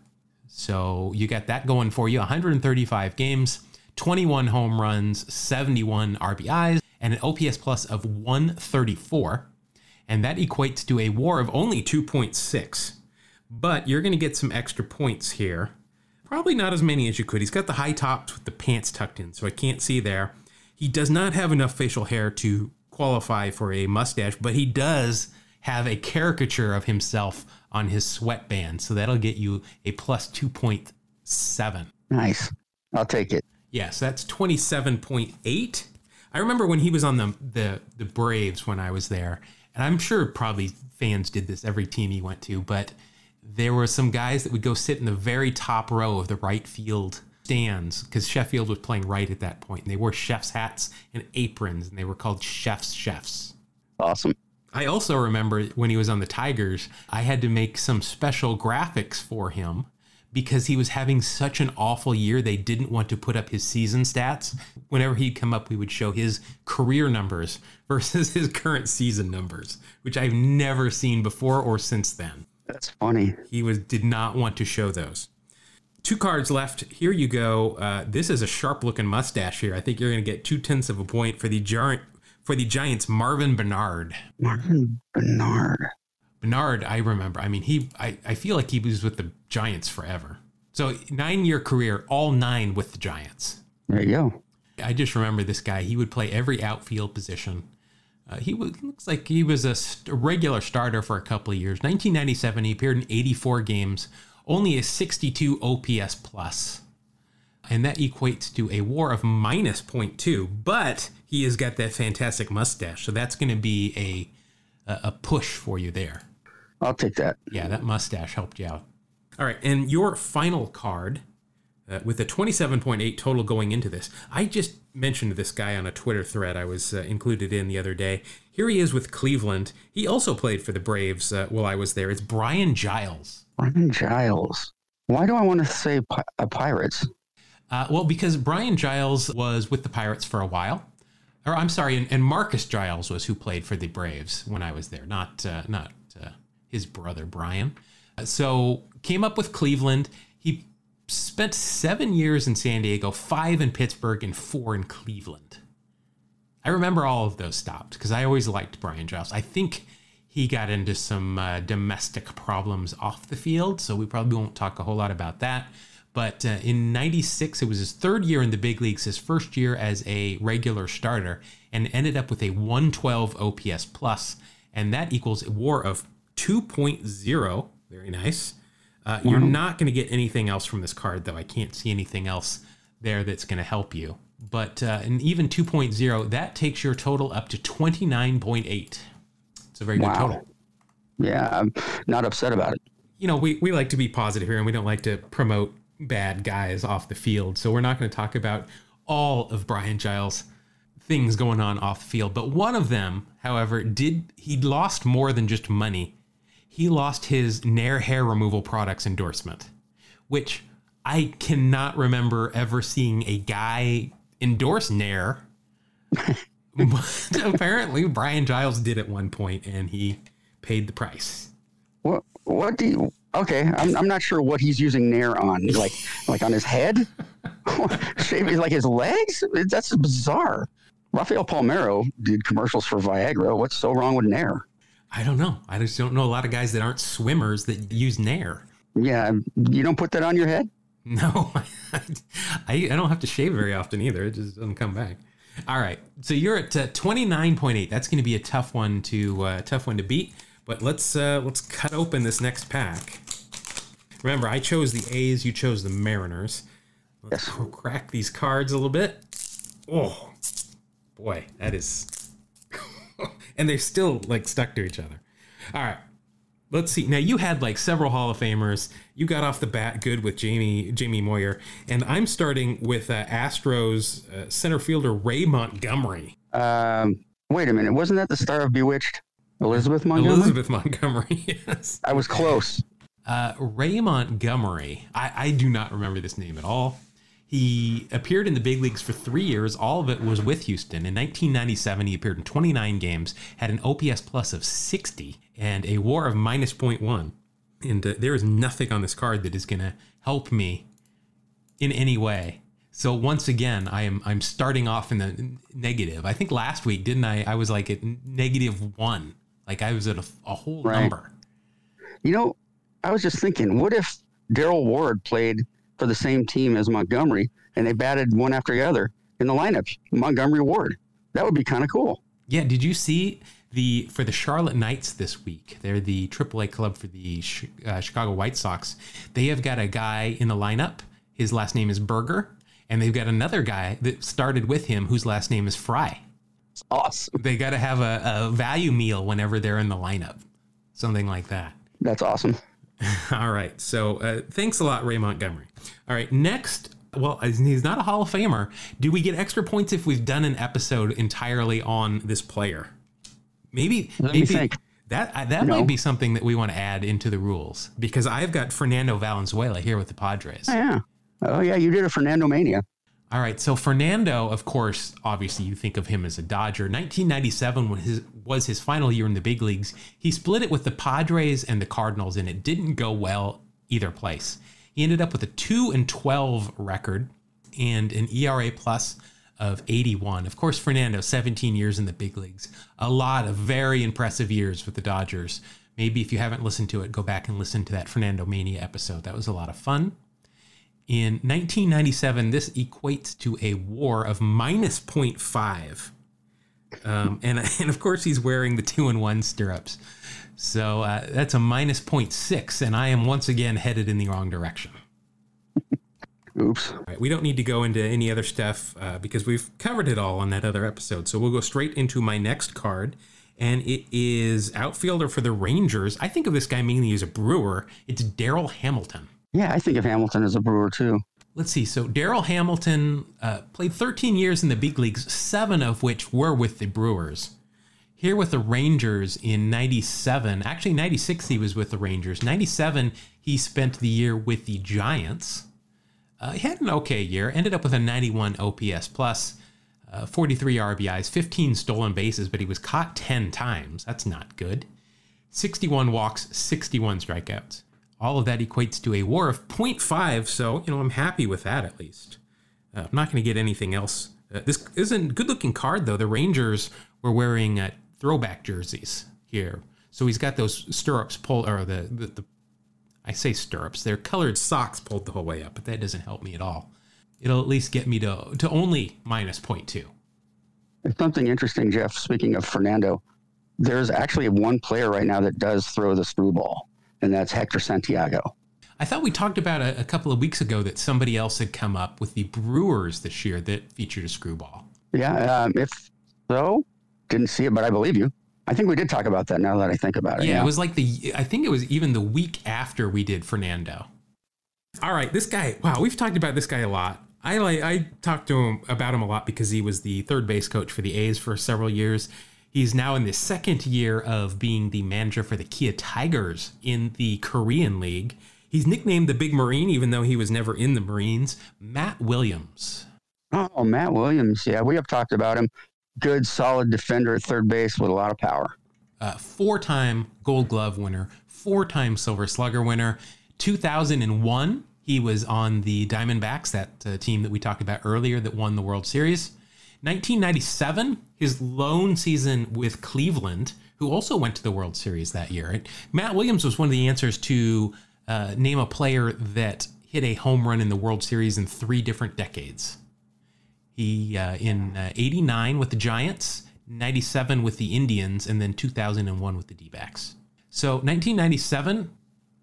Speaker 1: So you got that going for you 135 games, 21 home runs, 71 RBIs, and an OPS plus of 134. And that equates to a war of only 2.6. But you're going to get some extra points here. Probably not as many as you could. He's got the high tops with the pants tucked in, so I can't see there. He does not have enough facial hair to qualify for a mustache, but he does have a caricature of himself on his sweatband, so that'll get you a plus 2.7.
Speaker 2: Nice. I'll take it.
Speaker 1: Yes, that's 27.8. I remember when he was on the the the Braves when I was there, and I'm sure probably fans did this every team he went to, but there were some guys that would go sit in the very top row of the right field stands because Sheffield was playing right at that point, and they wore chef's hats and aprons, and they were called chefs chefs.
Speaker 2: Awesome.
Speaker 1: I also remember when he was on the Tigers, I had to make some special graphics for him because he was having such an awful year. They didn't want to put up his season stats. Whenever he'd come up, we would show his career numbers [LAUGHS] versus his current season numbers, which I've never seen before or since then.
Speaker 2: That's funny.
Speaker 1: He was did not want to show those. Two cards left. Here you go. Uh, this is a sharp looking mustache here. I think you're going to get two tenths of a point for the giant for the Giants. Marvin Bernard.
Speaker 2: Martin Bernard.
Speaker 1: Bernard, I remember. I mean, he. I, I feel like he was with the Giants forever. So nine year career, all nine with the Giants.
Speaker 2: There you go.
Speaker 1: I just remember this guy. He would play every outfield position. Uh, he was, looks like he was a, st- regular starter for a couple of years. 1997, he appeared in 84 games, only a 62 OPS plus, and that equates to a WAR of minus 0.2. But he has got that fantastic mustache, so that's going to be a, a a push for you there.
Speaker 2: I'll take that.
Speaker 1: Yeah, that mustache helped you out. All right, and your final card uh, with a 27.8 total going into this. I just mentioned this guy on a Twitter thread I was uh, included in the other day. Here he is with Cleveland. He also played for the Braves uh, while I was there. It's Brian Giles.
Speaker 2: Brian Giles. Why do I want to say pi- uh, Pirates?
Speaker 1: Uh, well, because Brian Giles was with the Pirates for a while. Or I'm sorry, and, and Marcus Giles was who played for the Braves when I was there, not uh, not uh, his brother Brian. Uh, So came up with Cleveland. He spent seven years in San Diego, five in Pittsburgh, and four in Cleveland. I remember all of those stops because I always liked Brian Giles. I think he got into some uh, domestic problems off the field, so we probably won't talk a whole lot about that. But uh, in 96, it was his third year in the big leagues, his first year as a regular starter, and ended up with a 112 OPS plus, and that equals a war of 2.0. Very nice. Uh, You're not going to get anything else from this card, though. I can't see anything else there that's going to help you. But uh, and even 2.0, that takes your total up to 29.8. It's a very good
Speaker 2: Wow.
Speaker 1: total.
Speaker 2: Yeah, I'm not upset about it.
Speaker 1: You know, we, we like to be positive here and we don't like to promote bad guys off the field. So we're not going to talk about all of Brian Giles' things going on off the field. But one of them, however, did he lost more than just money. He lost his Nair hair removal products endorsement, which I cannot remember ever seeing a guy endorse Nair. but [LAUGHS] apparently, Brian Giles did at one point, and he paid the price.
Speaker 2: What? What do you? Okay, I'm, I'm not sure what he's using Nair on. Like like on his head, [LAUGHS] shaving like his legs. That's bizarre. Rafael Palmeiro did commercials for Viagra. What's so wrong with Nair?
Speaker 1: I don't know. I just don't know a lot of guys that aren't swimmers that use Nair.
Speaker 2: Yeah, you don't put that on your head. [LAUGHS]
Speaker 1: No, I, I don't have to shave very often either. It just doesn't come back. All right, so you're at uh, 29.8. That's going to be a tough one to uh, tough one to beat. But let's uh, let's cut open this next pack. Remember, I chose the A's. You chose the Mariners. Let's
Speaker 2: Yes.
Speaker 1: crack these cards a little bit. Oh, boy, that is. [LAUGHS] and they're still like stuck to each other. All right. Let's see. Now you had like several Hall of Famers. You got off the bat good with Jamie Jamie Moyer, and I'm starting with uh, Astros uh, center fielder Ray Montgomery.
Speaker 2: Um, wait a minute, wasn't that the star of Bewitched, Elizabeth Montgomery?
Speaker 1: Elizabeth Montgomery. [LAUGHS] yes.
Speaker 2: I was close.
Speaker 1: Uh, Ray Montgomery. I, I do not remember this name at all. He appeared in the big leagues for three years. All of it was with Houston. In 1997, he appeared in 29 games, had an OPS plus of 60 and a WAR of minus 0.1. And uh, there is nothing on this card that is going to help me in any way. So once again, I am I'm starting off in the negative. I think last week, didn't I? I was like at negative one. Like I was at a, a whole
Speaker 2: Right.
Speaker 1: number.
Speaker 2: You know, I was just thinking, what if Daryle Ward played for the same team as Montgomery and they batted one after the other in the lineup? Montgomery Ward. That would be kind of cool.
Speaker 1: Yeah, did you see the for the Charlotte Knights this week? They're the AAA club for the uh, Chicago White Sox. They have got a guy in the lineup. His last name is Berger, and they've got another guy that started with him whose last name is Fry.
Speaker 2: Awesome.
Speaker 1: They got to have a, a value meal whenever they're in the lineup, something like that.
Speaker 2: That's awesome. [LAUGHS]
Speaker 1: All right. So uh, thanks a lot, Ray Montgomery. All right. Next, well, he's not a Hall of Famer. Do we get extra points if we've done an episode entirely on this player? Maybe.
Speaker 2: Let me
Speaker 1: maybe
Speaker 2: think.
Speaker 1: That uh, that
Speaker 2: You
Speaker 1: might be something that we want to add into the rules because I've got Fernando Valenzuela here with the Padres.
Speaker 2: Oh, yeah. Oh yeah, you did a Fernando Mania.
Speaker 1: All right, so Fernando, of course, obviously you think of him as a Dodger. 1997 when his was his final year in the big leagues. He split it with the Padres and the Cardinals, and it didn't go well either place. He ended up with a two and 12 record and an ERA plus of 81. Of course, Fernando, 17 years in the big leagues, a lot of very impressive years with the Dodgers. Maybe if you haven't listened to it, go back and listen to that Fernando Mania episode. That was a lot of fun. In 1997, this equates to a war of minus 0.5. Um, and, [LAUGHS] and of course, he's wearing the two and one stirrups. So uh, that's a minus 0.6, and I am once again headed in the wrong direction. [LAUGHS]
Speaker 2: Oops.
Speaker 1: All right, we don't need to go into any other stuff uh, because we've covered it all on that other episode. So we'll go straight into my next card, and it is outfielder for the Rangers. I think of this guy mainly as a Brewer. It's Darryl Hamilton.
Speaker 2: Yeah, I think of Hamilton as a brewer too.
Speaker 1: Let's see. So Darryl Hamilton uh, played 13 years in the big leagues, seven of which were with the Brewers. Here with the Rangers in 97, actually 96 he was with the Rangers. 97 he spent the year with the Giants. Uh, he had an okay year, ended up with a 91 OPS plus, uh, 43 RBIs, 15 stolen bases, but he was caught 10 times. That's not good. 61 walks, 61 strikeouts. All of that equates to a war of 0.5, so, you know, I'm happy with that at least. Uh, I'm not going to get anything else. Uh, this isn't good looking card, though. The Rangers were wearing uh, throwback jerseys here. So he's got those stirrups pulled, or the, the, the, I say stirrups, they're colored socks pulled the whole way up, but that doesn't help me at all. It'll at least get me to, to only minus 0.2.
Speaker 2: There's something interesting, Jeff. Speaking of Fernando, there's actually one player right now that does throw the screwball, and that's Hector Santiago.
Speaker 1: I thought we talked about a, a couple of weeks ago that somebody else had come up with the Brewers this year that featured a screwball.
Speaker 2: Yeah, um, if so, didn't see it, but I believe you. I think we did talk about that. Now that I think about it,
Speaker 1: Yeah, it was like the I think it was even the week after we did Fernando. All right, this guy. Wow, we've talked about this guy a lot. I like I talked to him about him a lot because he was the third base coach for the A's for several years. He's now in the second year of being the manager for the Kia Tigers in the Korean League. He's nicknamed the Big Marine, even though he was never in the Marines. Matt Williams.
Speaker 2: Oh, Matt Williams. Yeah, we have talked about him. Good, solid defender at third base with a lot of power.
Speaker 1: uh, four-time Gold Glove winner, four-time Silver Slugger winner. 2001, he was on the Diamondbacks, that uh, team that we talked about earlier that won the World Series. 1997, his lone season with Cleveland, who also went to the World Series that year. Matt Williams was one of the answers to uh, name a player that hit a home run in the World Series in three different decades. He uh, in uh, 89 with the Giants, 97 with the Indians, and then 2001 with the D backs. So 1997,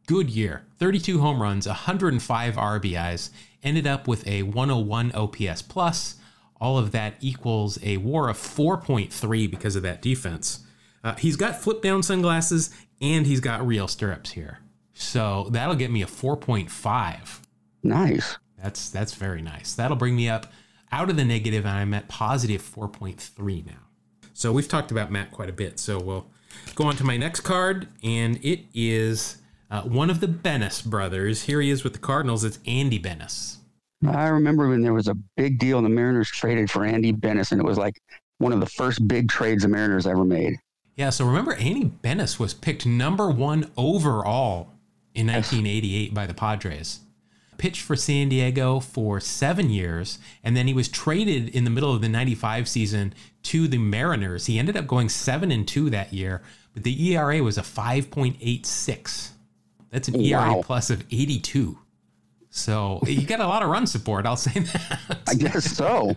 Speaker 1: good year. 32 home runs, 105 RBIs, ended up with a 101 OPS plus. All of that equals a war of 4.3 because of that defense. Uh, he's got flip down sunglasses and he's got real stirrups here. So that'll get me a 4.5.
Speaker 2: Nice.
Speaker 1: That's that's very nice. That'll bring me up out of the negative, and I'm at positive 4.3 now. So we've talked about Matt quite a bit. So we'll go on to my next card, and it is uh, one of the Benes brothers. Here he is with the Cardinals. It's Andy Benes.
Speaker 2: I remember when there was a big deal and the Mariners traded for Andy Benes, and it was like one of the first big trades the Mariners ever made.
Speaker 1: Yeah, so remember, Andy Benes was picked number one overall in 1988 by the Padres. Pitched for San Diego for seven years, and then he was traded in the middle of the 95 season to the Mariners. He ended up going seven and two that year, but the ERA was a 5.86. That's an ERA plus of 82. So you got a lot of run support, I'll [LAUGHS] say that.
Speaker 2: I guess so.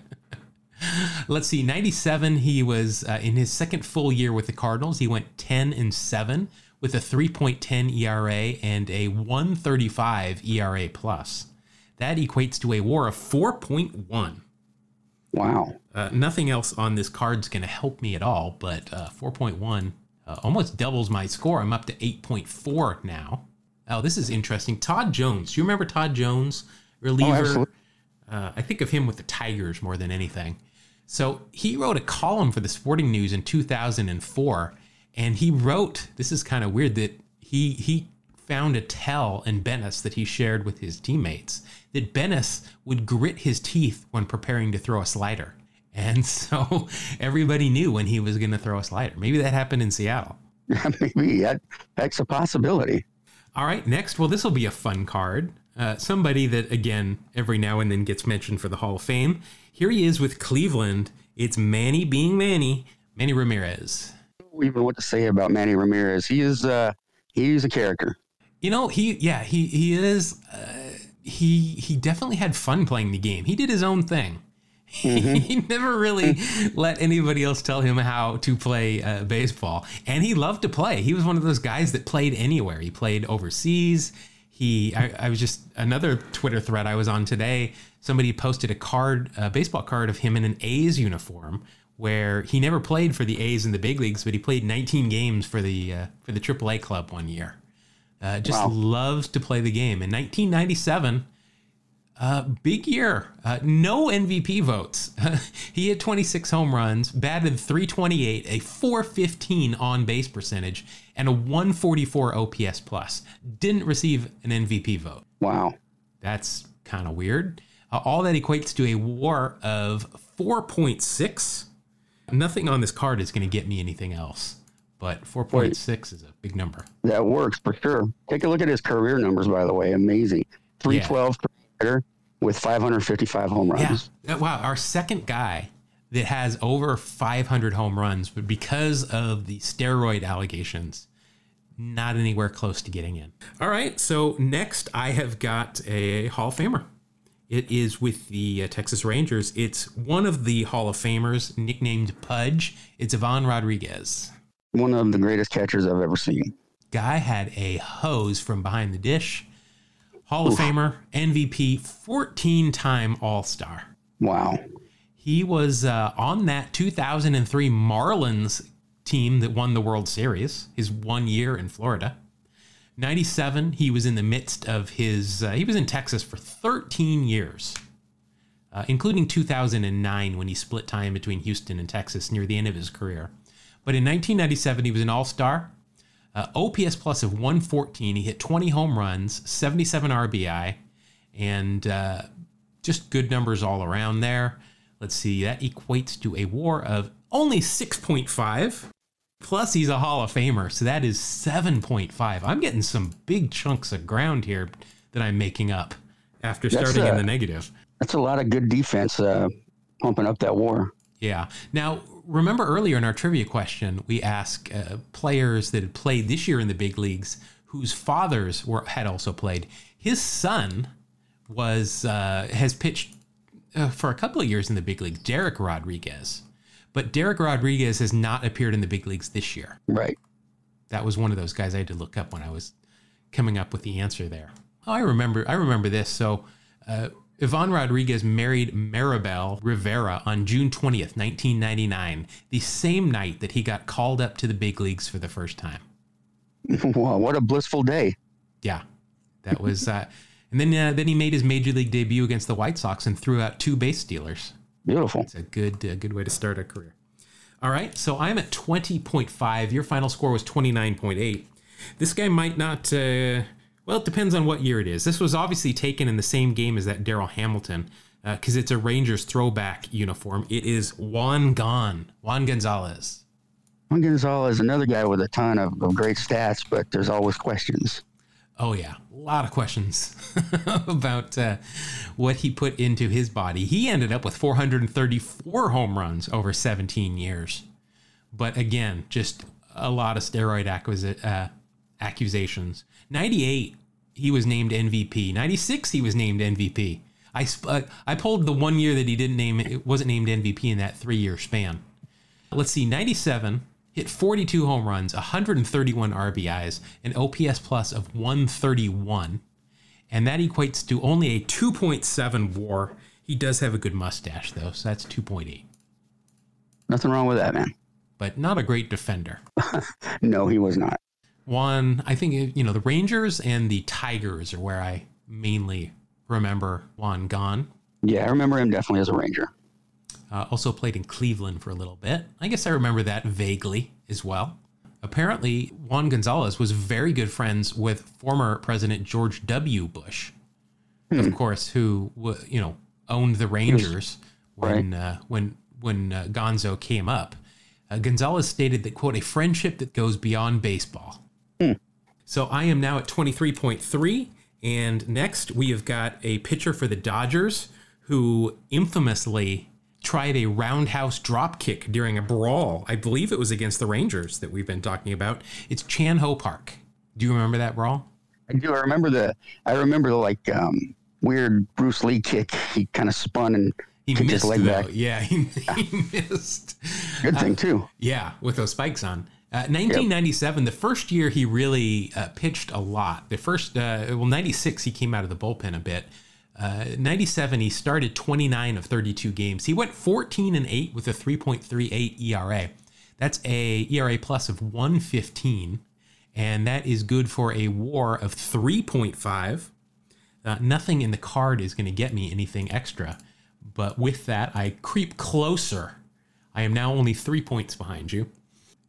Speaker 2: [LAUGHS]
Speaker 1: Let's see, 97, he was uh, in his second full year with the Cardinals. He went 10 and 7 with a 3.10 ERA and a 135 ERA plus. That equates to a war of 4.1.
Speaker 2: Wow.
Speaker 1: Uh, nothing else on this card's going to help me at all, but uh, 4.1 uh, almost doubles my score. I'm up to 8.4 now. Oh, this is interesting. Todd Jones. Do you remember Todd Jones, reliever?
Speaker 2: absolutely.
Speaker 1: uh, I think of him with the Tigers more than anything. So he wrote a column for the Sporting News in 2004, and he wrote. This is kind of weird that he he found a tell in Benes that he shared with his teammates that Benes would grit his teeth when preparing to throw a slider, and [LAUGHS] so everybody knew when he was going to throw a slider. Maybe that happened in Seattle. [LAUGHS]
Speaker 2: Maybe that, that's a possibility.
Speaker 1: All right, next, well, this will be a fun card. Uh, somebody that, again, every now and then gets mentioned for the Hall of Fame. Here he is with Cleveland. It's Manny being Manny, Manny Ramirez.
Speaker 2: Even what to say about Manny Ramirez? He is uh, he's a character.
Speaker 1: You know, he, yeah, he, he is, uh, he, he definitely had fun playing the game. He did his own thing. [LAUGHS] he never really let anybody else tell him how to play uh, baseball. And he loved to play. He was one of those guys that played anywhere. He played overseas. He, I, I was just another Twitter thread I was on today. Somebody posted a card, a baseball card of him in an A's uniform, where he never played for the A's in the big leagues, but he played 19 games for the uh, for the AAA club one year. Uh, just
Speaker 2: Wow.
Speaker 1: loves to play the game. In 1997, uh, big year. Uh, no MVP votes. [LAUGHS] he had 26 home runs, batted 328, a 415 on base percentage, and a 144 OPS plus. Didn't receive an MVP vote.
Speaker 2: Wow.
Speaker 1: That's kind of weird. Uh, all that equates to a WAR of 4.6. Nothing on this card is going to get me anything else, but 4.6 is a big number.
Speaker 2: That works for sure. Take a look at his career numbers, by the way. Amazing. 312 with 555 home runs.
Speaker 1: Uh, Wow. Our second guy that has over 500 home runs, but because of the steroid allegations, not anywhere close to getting in. All right. So next, I have got a Hall of Famer. It is with the uh, Texas Rangers. It's one of the Hall of Famers, nicknamed Pudge. It's Ivan Rodriguez.
Speaker 2: One of the greatest catchers I've ever seen.
Speaker 1: Guy had a hose from behind the dish. Hall of Famer, MVP, 14 time All Star.
Speaker 2: Wow.
Speaker 1: He was uh, on that 2003 Marlins team that won the World Series, his one year in Florida. 97, he was in the midst of his, uh, he was in Texas for 13 years, uh, including 2009 when he split time between Houston and Texas near the end of his career. But in 1997, he was an all star. Uh, OPS plus of 114. He hit 20 home runs, 77 RBI, and uh, just good numbers all around there. Let's see, that equates to a war of only 6.5. Plus, he's a Hall of Famer, so that is 7.5. I'm getting some big chunks of ground here that I'm making up after
Speaker 2: That's,
Speaker 1: starting in
Speaker 2: uh,
Speaker 1: the negative.
Speaker 2: That's a lot of good defense uh, pumping up that war.
Speaker 1: Yeah. Now, remember earlier in our trivia question, we asked uh, players that had played this year in the big leagues whose fathers were had also played. His son was uh, has pitched uh, for a couple of years in the big leagues, Dereck Rodriguez. But Dereck Rodriguez has not appeared in the big leagues this year.
Speaker 2: Right.
Speaker 1: That was one of those guys I had to look up when I was coming up with the answer there. Oh, I remember. I remember this. So, Ivan Rodriguez married Maribel Rivera on June twentieth, nineteen ninety nine, the same night that he got called up to the big leagues for the first time. [LAUGHS]
Speaker 2: wow. What a blissful day.
Speaker 1: Yeah, that was. Uh, and then, uh, then he made his major league debut against the White Sox and threw out two base stealers.
Speaker 2: Beautiful.
Speaker 1: It's a good, uh, good way to start a career. All right, so I'm at 20.5. Your final score was 29.8. This guy might not. Uh, well, it depends on what year it is. This was obviously taken in the same game as that Darryl Hamilton, because it's a Rangers throwback uniform. It is Juan Gon, Juan Gonzalez.
Speaker 2: Juan Gonzalez another guy with a ton of, of great stats, but there's always questions.
Speaker 1: Oh yeah, a lot of questions [LAUGHS] about uh, what he put into his body. He ended up with 434 home runs over 17 years, but again, just a lot of steroid acquisi- uh, accusations. 98, he was named MVP. 96, he was named MVP. I uh, I pulled the one year that he didn't name it wasn't named MVP in that three year span. Let's see, 97 hit 42 home runs, 131 RBIs, an OPS plus of 131. And that equates to only a 2.7 war. He does have a good mustache, though, so that's 2.8.
Speaker 2: Nothing wrong with that, man.
Speaker 1: But not a great defender. [LAUGHS]
Speaker 2: No, he was not.
Speaker 1: One, I think, you know, the Rangers and the Tigers are where I mainly remember Juan gone.
Speaker 2: Yeah, I remember him definitely as a Ranger.
Speaker 1: Uh, also played in Cleveland for a little bit. I guess I remember that vaguely as well. Apparently, Juan Gonzalez was very good friends with former President George W. Bush, of course, who you know owned the Rangers when uh, when when uh, Gonzo came up. Uh, Gonzalez stated that quote a friendship that goes beyond baseball. So I am now at 23.3. And next, we have got a pitcher for the Dodgers who infamously tried a roundhouse drop kick during a brawl. I believe it was against the Rangers that we've been talking about. It's Chan Ho Park. Do you remember that brawl?
Speaker 2: I do. I remember the. I remember the like um, weird Bruce Lee kick. He kind of spun and
Speaker 1: He
Speaker 2: kicked
Speaker 1: missed,
Speaker 2: his leg
Speaker 1: though.
Speaker 2: back.
Speaker 1: Yeah, he, [LAUGHS] he missed.
Speaker 2: Good thing too.
Speaker 1: Yeah, with those spikes on. Uh, 1997, the first year he really uh, pitched a lot. The first, uh, well, 96, he came out of the bullpen a bit. Uh, 97, he started 29 of 32 games. He went 14 and 8 with a 3.38 ERA. That's a ERA plus of 115, and that is good for a WAR of 3.5. Uh, nothing in the card is going to get me anything extra, but with that, I creep closer. I am now only three points behind you.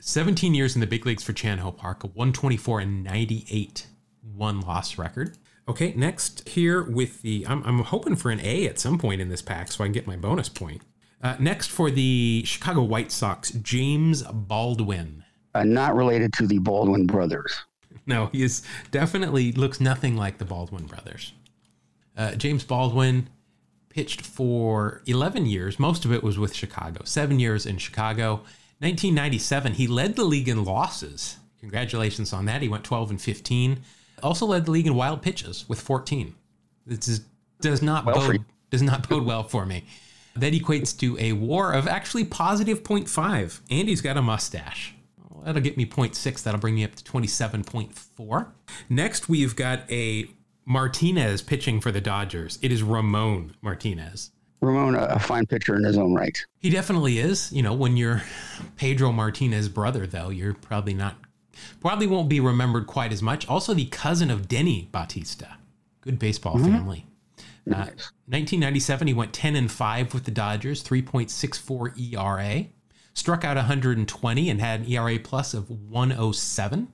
Speaker 1: 17 years in the big leagues for Chan Ho Park, a 124 and 98 one loss record. Okay, next here with the, I'm, I'm hoping for an A at some point in this pack so I can get my bonus point. Uh, next for the Chicago White Sox, James Baldwin.
Speaker 2: Uh, not related to the Baldwin brothers. [LAUGHS]
Speaker 1: No, he is definitely looks nothing like the Baldwin brothers. Uh, James Baldwin pitched for 11 years. Most of it was with Chicago. Seven years in Chicago. 1997, he led the league in losses. Congratulations on that. He went 12 and 15. Also led the league in wild pitches with 14. This is, does not
Speaker 2: Well
Speaker 1: bode does not bode well for me. That equates to a WAR of actually positive 0.5. Andy's got a mustache. Well, that'll get me 0.6. That'll bring me up to 27.4. Next, we've got a Martinez pitching for the Dodgers. It is Ramon Martinez.
Speaker 2: Ramon, a, fine pitcher in his own right.
Speaker 1: He definitely is. You know, when you're Pedro Martinez' brother, though, you're probably not, probably won't be remembered quite as much. Also, the cousin of Denny Bautista. Good baseball family. Uh, 1997, he went 10 and 5 with the Dodgers, 3.64 ERA. Struck out 120 and had an ERA plus of 107.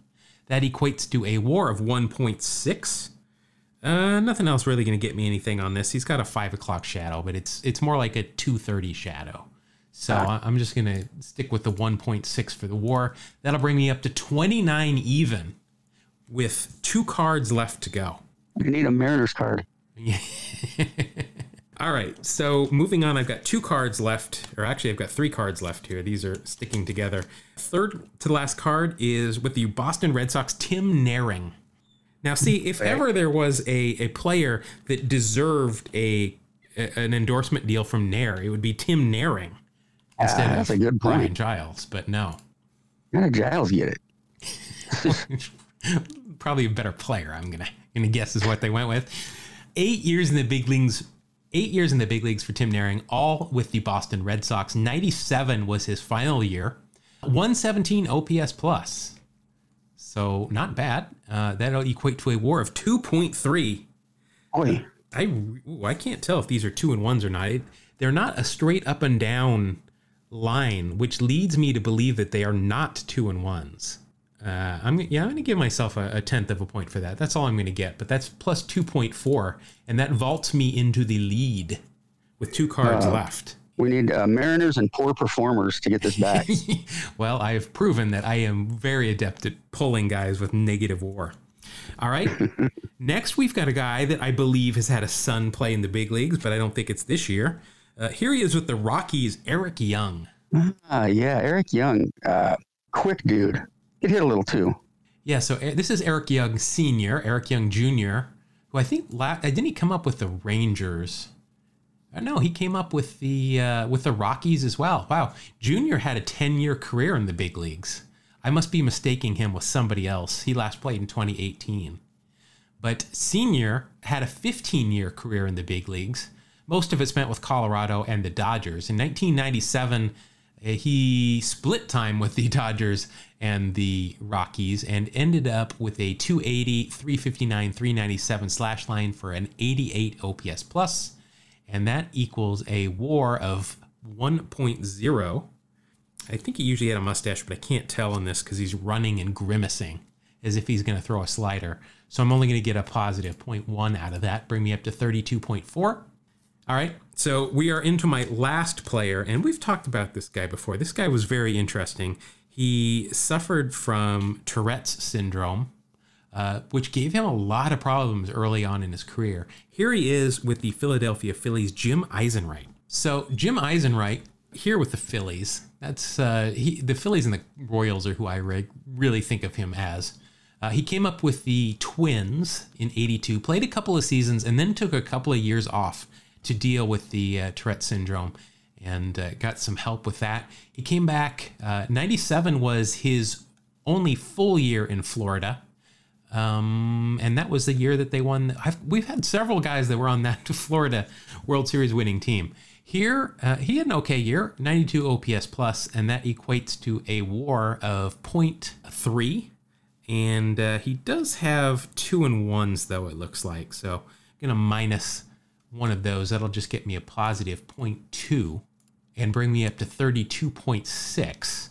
Speaker 1: That equates to a WAR of 1.6. Uh, nothing else really going to get me anything on this. He's got a five o'clock shadow, but it's it's more like a two thirty shadow. So I- I'm just going to stick with the 1.6 for the WAR. That'll bring me up to 29 even, with two cards left to go.
Speaker 2: You need a Mariners card. [LAUGHS]
Speaker 1: All right, so moving on, I've got two cards left, or actually, I've got three cards left here. These are sticking together. Third to the last card is with the Boston Red Sox, Tim Naehring. Now, see, if ever there was a, a player that deserved a, a- an endorsement deal from Nair, it would be Tim Naehring instead
Speaker 2: Ah, that's
Speaker 1: of
Speaker 2: a good
Speaker 1: Brian. Giles. But no,
Speaker 2: How did Giles get it? [LAUGHS]
Speaker 1: probably a better player. I'm gonna gonna guess is what they went with. Eight years in the big leagues. Eight years in the big leagues for Tim Naehring, all with the Boston Red Sox. 97 was his final year. 117 OPS plus. So not bad. Uh, that'll equate to a WAR of 2.3.
Speaker 2: Boy,
Speaker 1: I ooh, I can't tell if these are two and ones or not. It, they're not a straight up and down line, which leads me to believe that they are not two and ones. Uh, I'm yeah, I'm going to give myself a, a tenth of a point for that. That's all I'm going to get, but that's plus two point four, and that vaults me into the lead with two cards left.
Speaker 2: We need uh, Mariners and poor performers to get this back. [LAUGHS]
Speaker 1: well, I have proven that I am very adept at pulling guys with negative war. All right. [LAUGHS] Next, we've got a guy that I believe has had a son play in the big leagues, but I don't think it's this year. Uh, here he is with the Rockies, Eric Young.
Speaker 2: Ah, yeah, Eric Young, uh, quick dude. It hit a little too.
Speaker 1: Yeah, so uh, this is Eric Young Sr., Eric Young Jr., who I think la- uh, didn't he come up with the Rangers? No, he came up with the uh, with the Rockies as well. Wow, Junior had a ten year career in the big leagues. I must be mistaking him with somebody else. He last played in 2018. But Senior had a 15 year career in the big leagues, most of it spent with Colorado and the Dodgers. In 1997, uh, he split time with the [LAUGHS] Dodgers and the Rockies and ended up with a 280, 359, 397 slash line for an 88 OPS plus, and that equals a WAR of 1.0. I think he usually had a mustache, but I can't tell in this because he's running and grimacing as if he's going to throw a slider. So I'm only going to get a positive 0.1 out of that, bring me up to 32.4. All right, so we are into my last player, and we've talked about this guy before. This guy was very interesting. He suffered from Tourette's syndrome, uh, which gave him a lot of problems early on in his career. Here he is with the Philadelphia Phillies, Jim Eisenreich. So Jim Eisenreich here with the Phillies. That's uh, he, the Phillies and the Royals are who I re- really think of him as. Uh, he came up with the Twins in '82, played a couple of seasons, and then took a couple of years off to deal with the uh, Tourette syndrome, and uh, got some help with that. He came back. '97 was his only full year in Florida. Um, and that was the year that they won. I've, we've had several guys that were on that [LAUGHS] Florida World Series winning team. Here, uh, he had an okay year, 92 OPS plus, and that equates to a WAR of 0.3. And uh, he does have two and ones, though it looks like. So I'm gonna minus one of those. That'll just get me a positive 0.2 and bring me up to 32.6.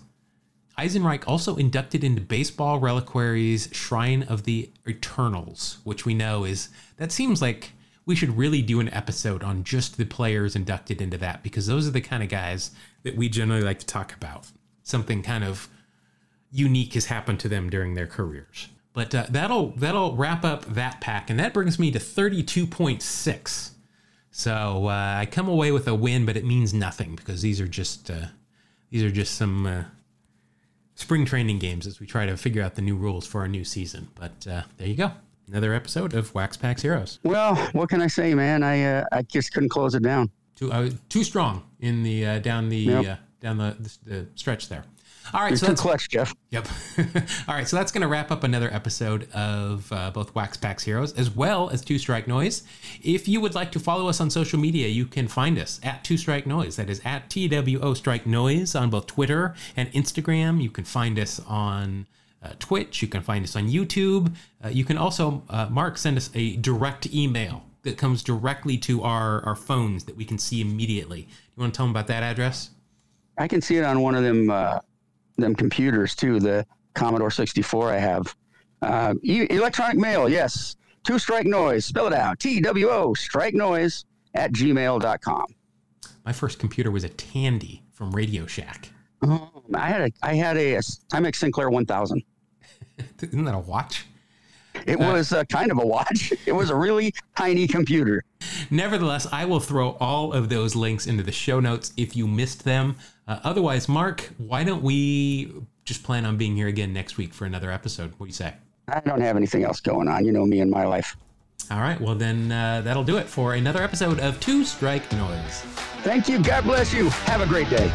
Speaker 1: Eisenreich also inducted into Baseball Reliquary's Shrine of the Eternals, which we know is that seems like we should really do an episode on just the players inducted into that because those are the kind of guys that we generally like to talk about. Something kind of unique has happened to them during their careers. But uh, that'll that'll wrap up that pack, and that brings me to 32.6. So uh, I come away with a win, but it means nothing because these are just uh, these are just some uh, spring training games as we try to figure out the new rules for our new season. But uh, there you go another episode of Wax Packs Heroes.
Speaker 2: Well, what can I say, man? I uh, I just couldn't close it down.
Speaker 1: Too uh, too strong in the uh, down the
Speaker 2: Yep.
Speaker 1: uh, down the, the, the stretch there. All right,
Speaker 2: You're
Speaker 1: so
Speaker 2: too
Speaker 1: that's
Speaker 2: clutch, Jeff.
Speaker 1: Yep. [LAUGHS] All right, so that's going to wrap up another episode of uh, both Wax Packs Heroes as well as Two Strike Noise. If you would like to follow us on social media, you can find us at Two Strike Noise. That is at TWO Strike Noise on both Twitter and Instagram. You can find us on uh, Twitch. You can find us on YouTube. Uh, you can also, uh, Mark, send us a direct email that comes directly to our, our phones that we can see immediately. You want to tell them about that address?
Speaker 2: I can see it on one of them uh, them computers too. The Commodore 64 I have. Uh, e- electronic mail, yes. Two strike noise. Spell it out. T W O strike noise at gmail.com.
Speaker 1: My first computer was a Tandy from Radio Shack.
Speaker 2: Oh, I had a I had a, Timex Sinclair 1000. [LAUGHS]
Speaker 1: Isn't that a watch?
Speaker 2: It was uh, kind of a watch. [LAUGHS] It was a really tiny computer.
Speaker 1: Nevertheless, I will throw all of those links into the show notes if you missed them. Uh, otherwise, Mark, why don't we just plan on being here again next week for another episode? What do you say?
Speaker 2: I don't have anything else going on. You know me and my life.
Speaker 1: All right, well, then uh, that'll do it for another episode of Two Strike Noise.
Speaker 2: Thank you. God bless you. Have a great day.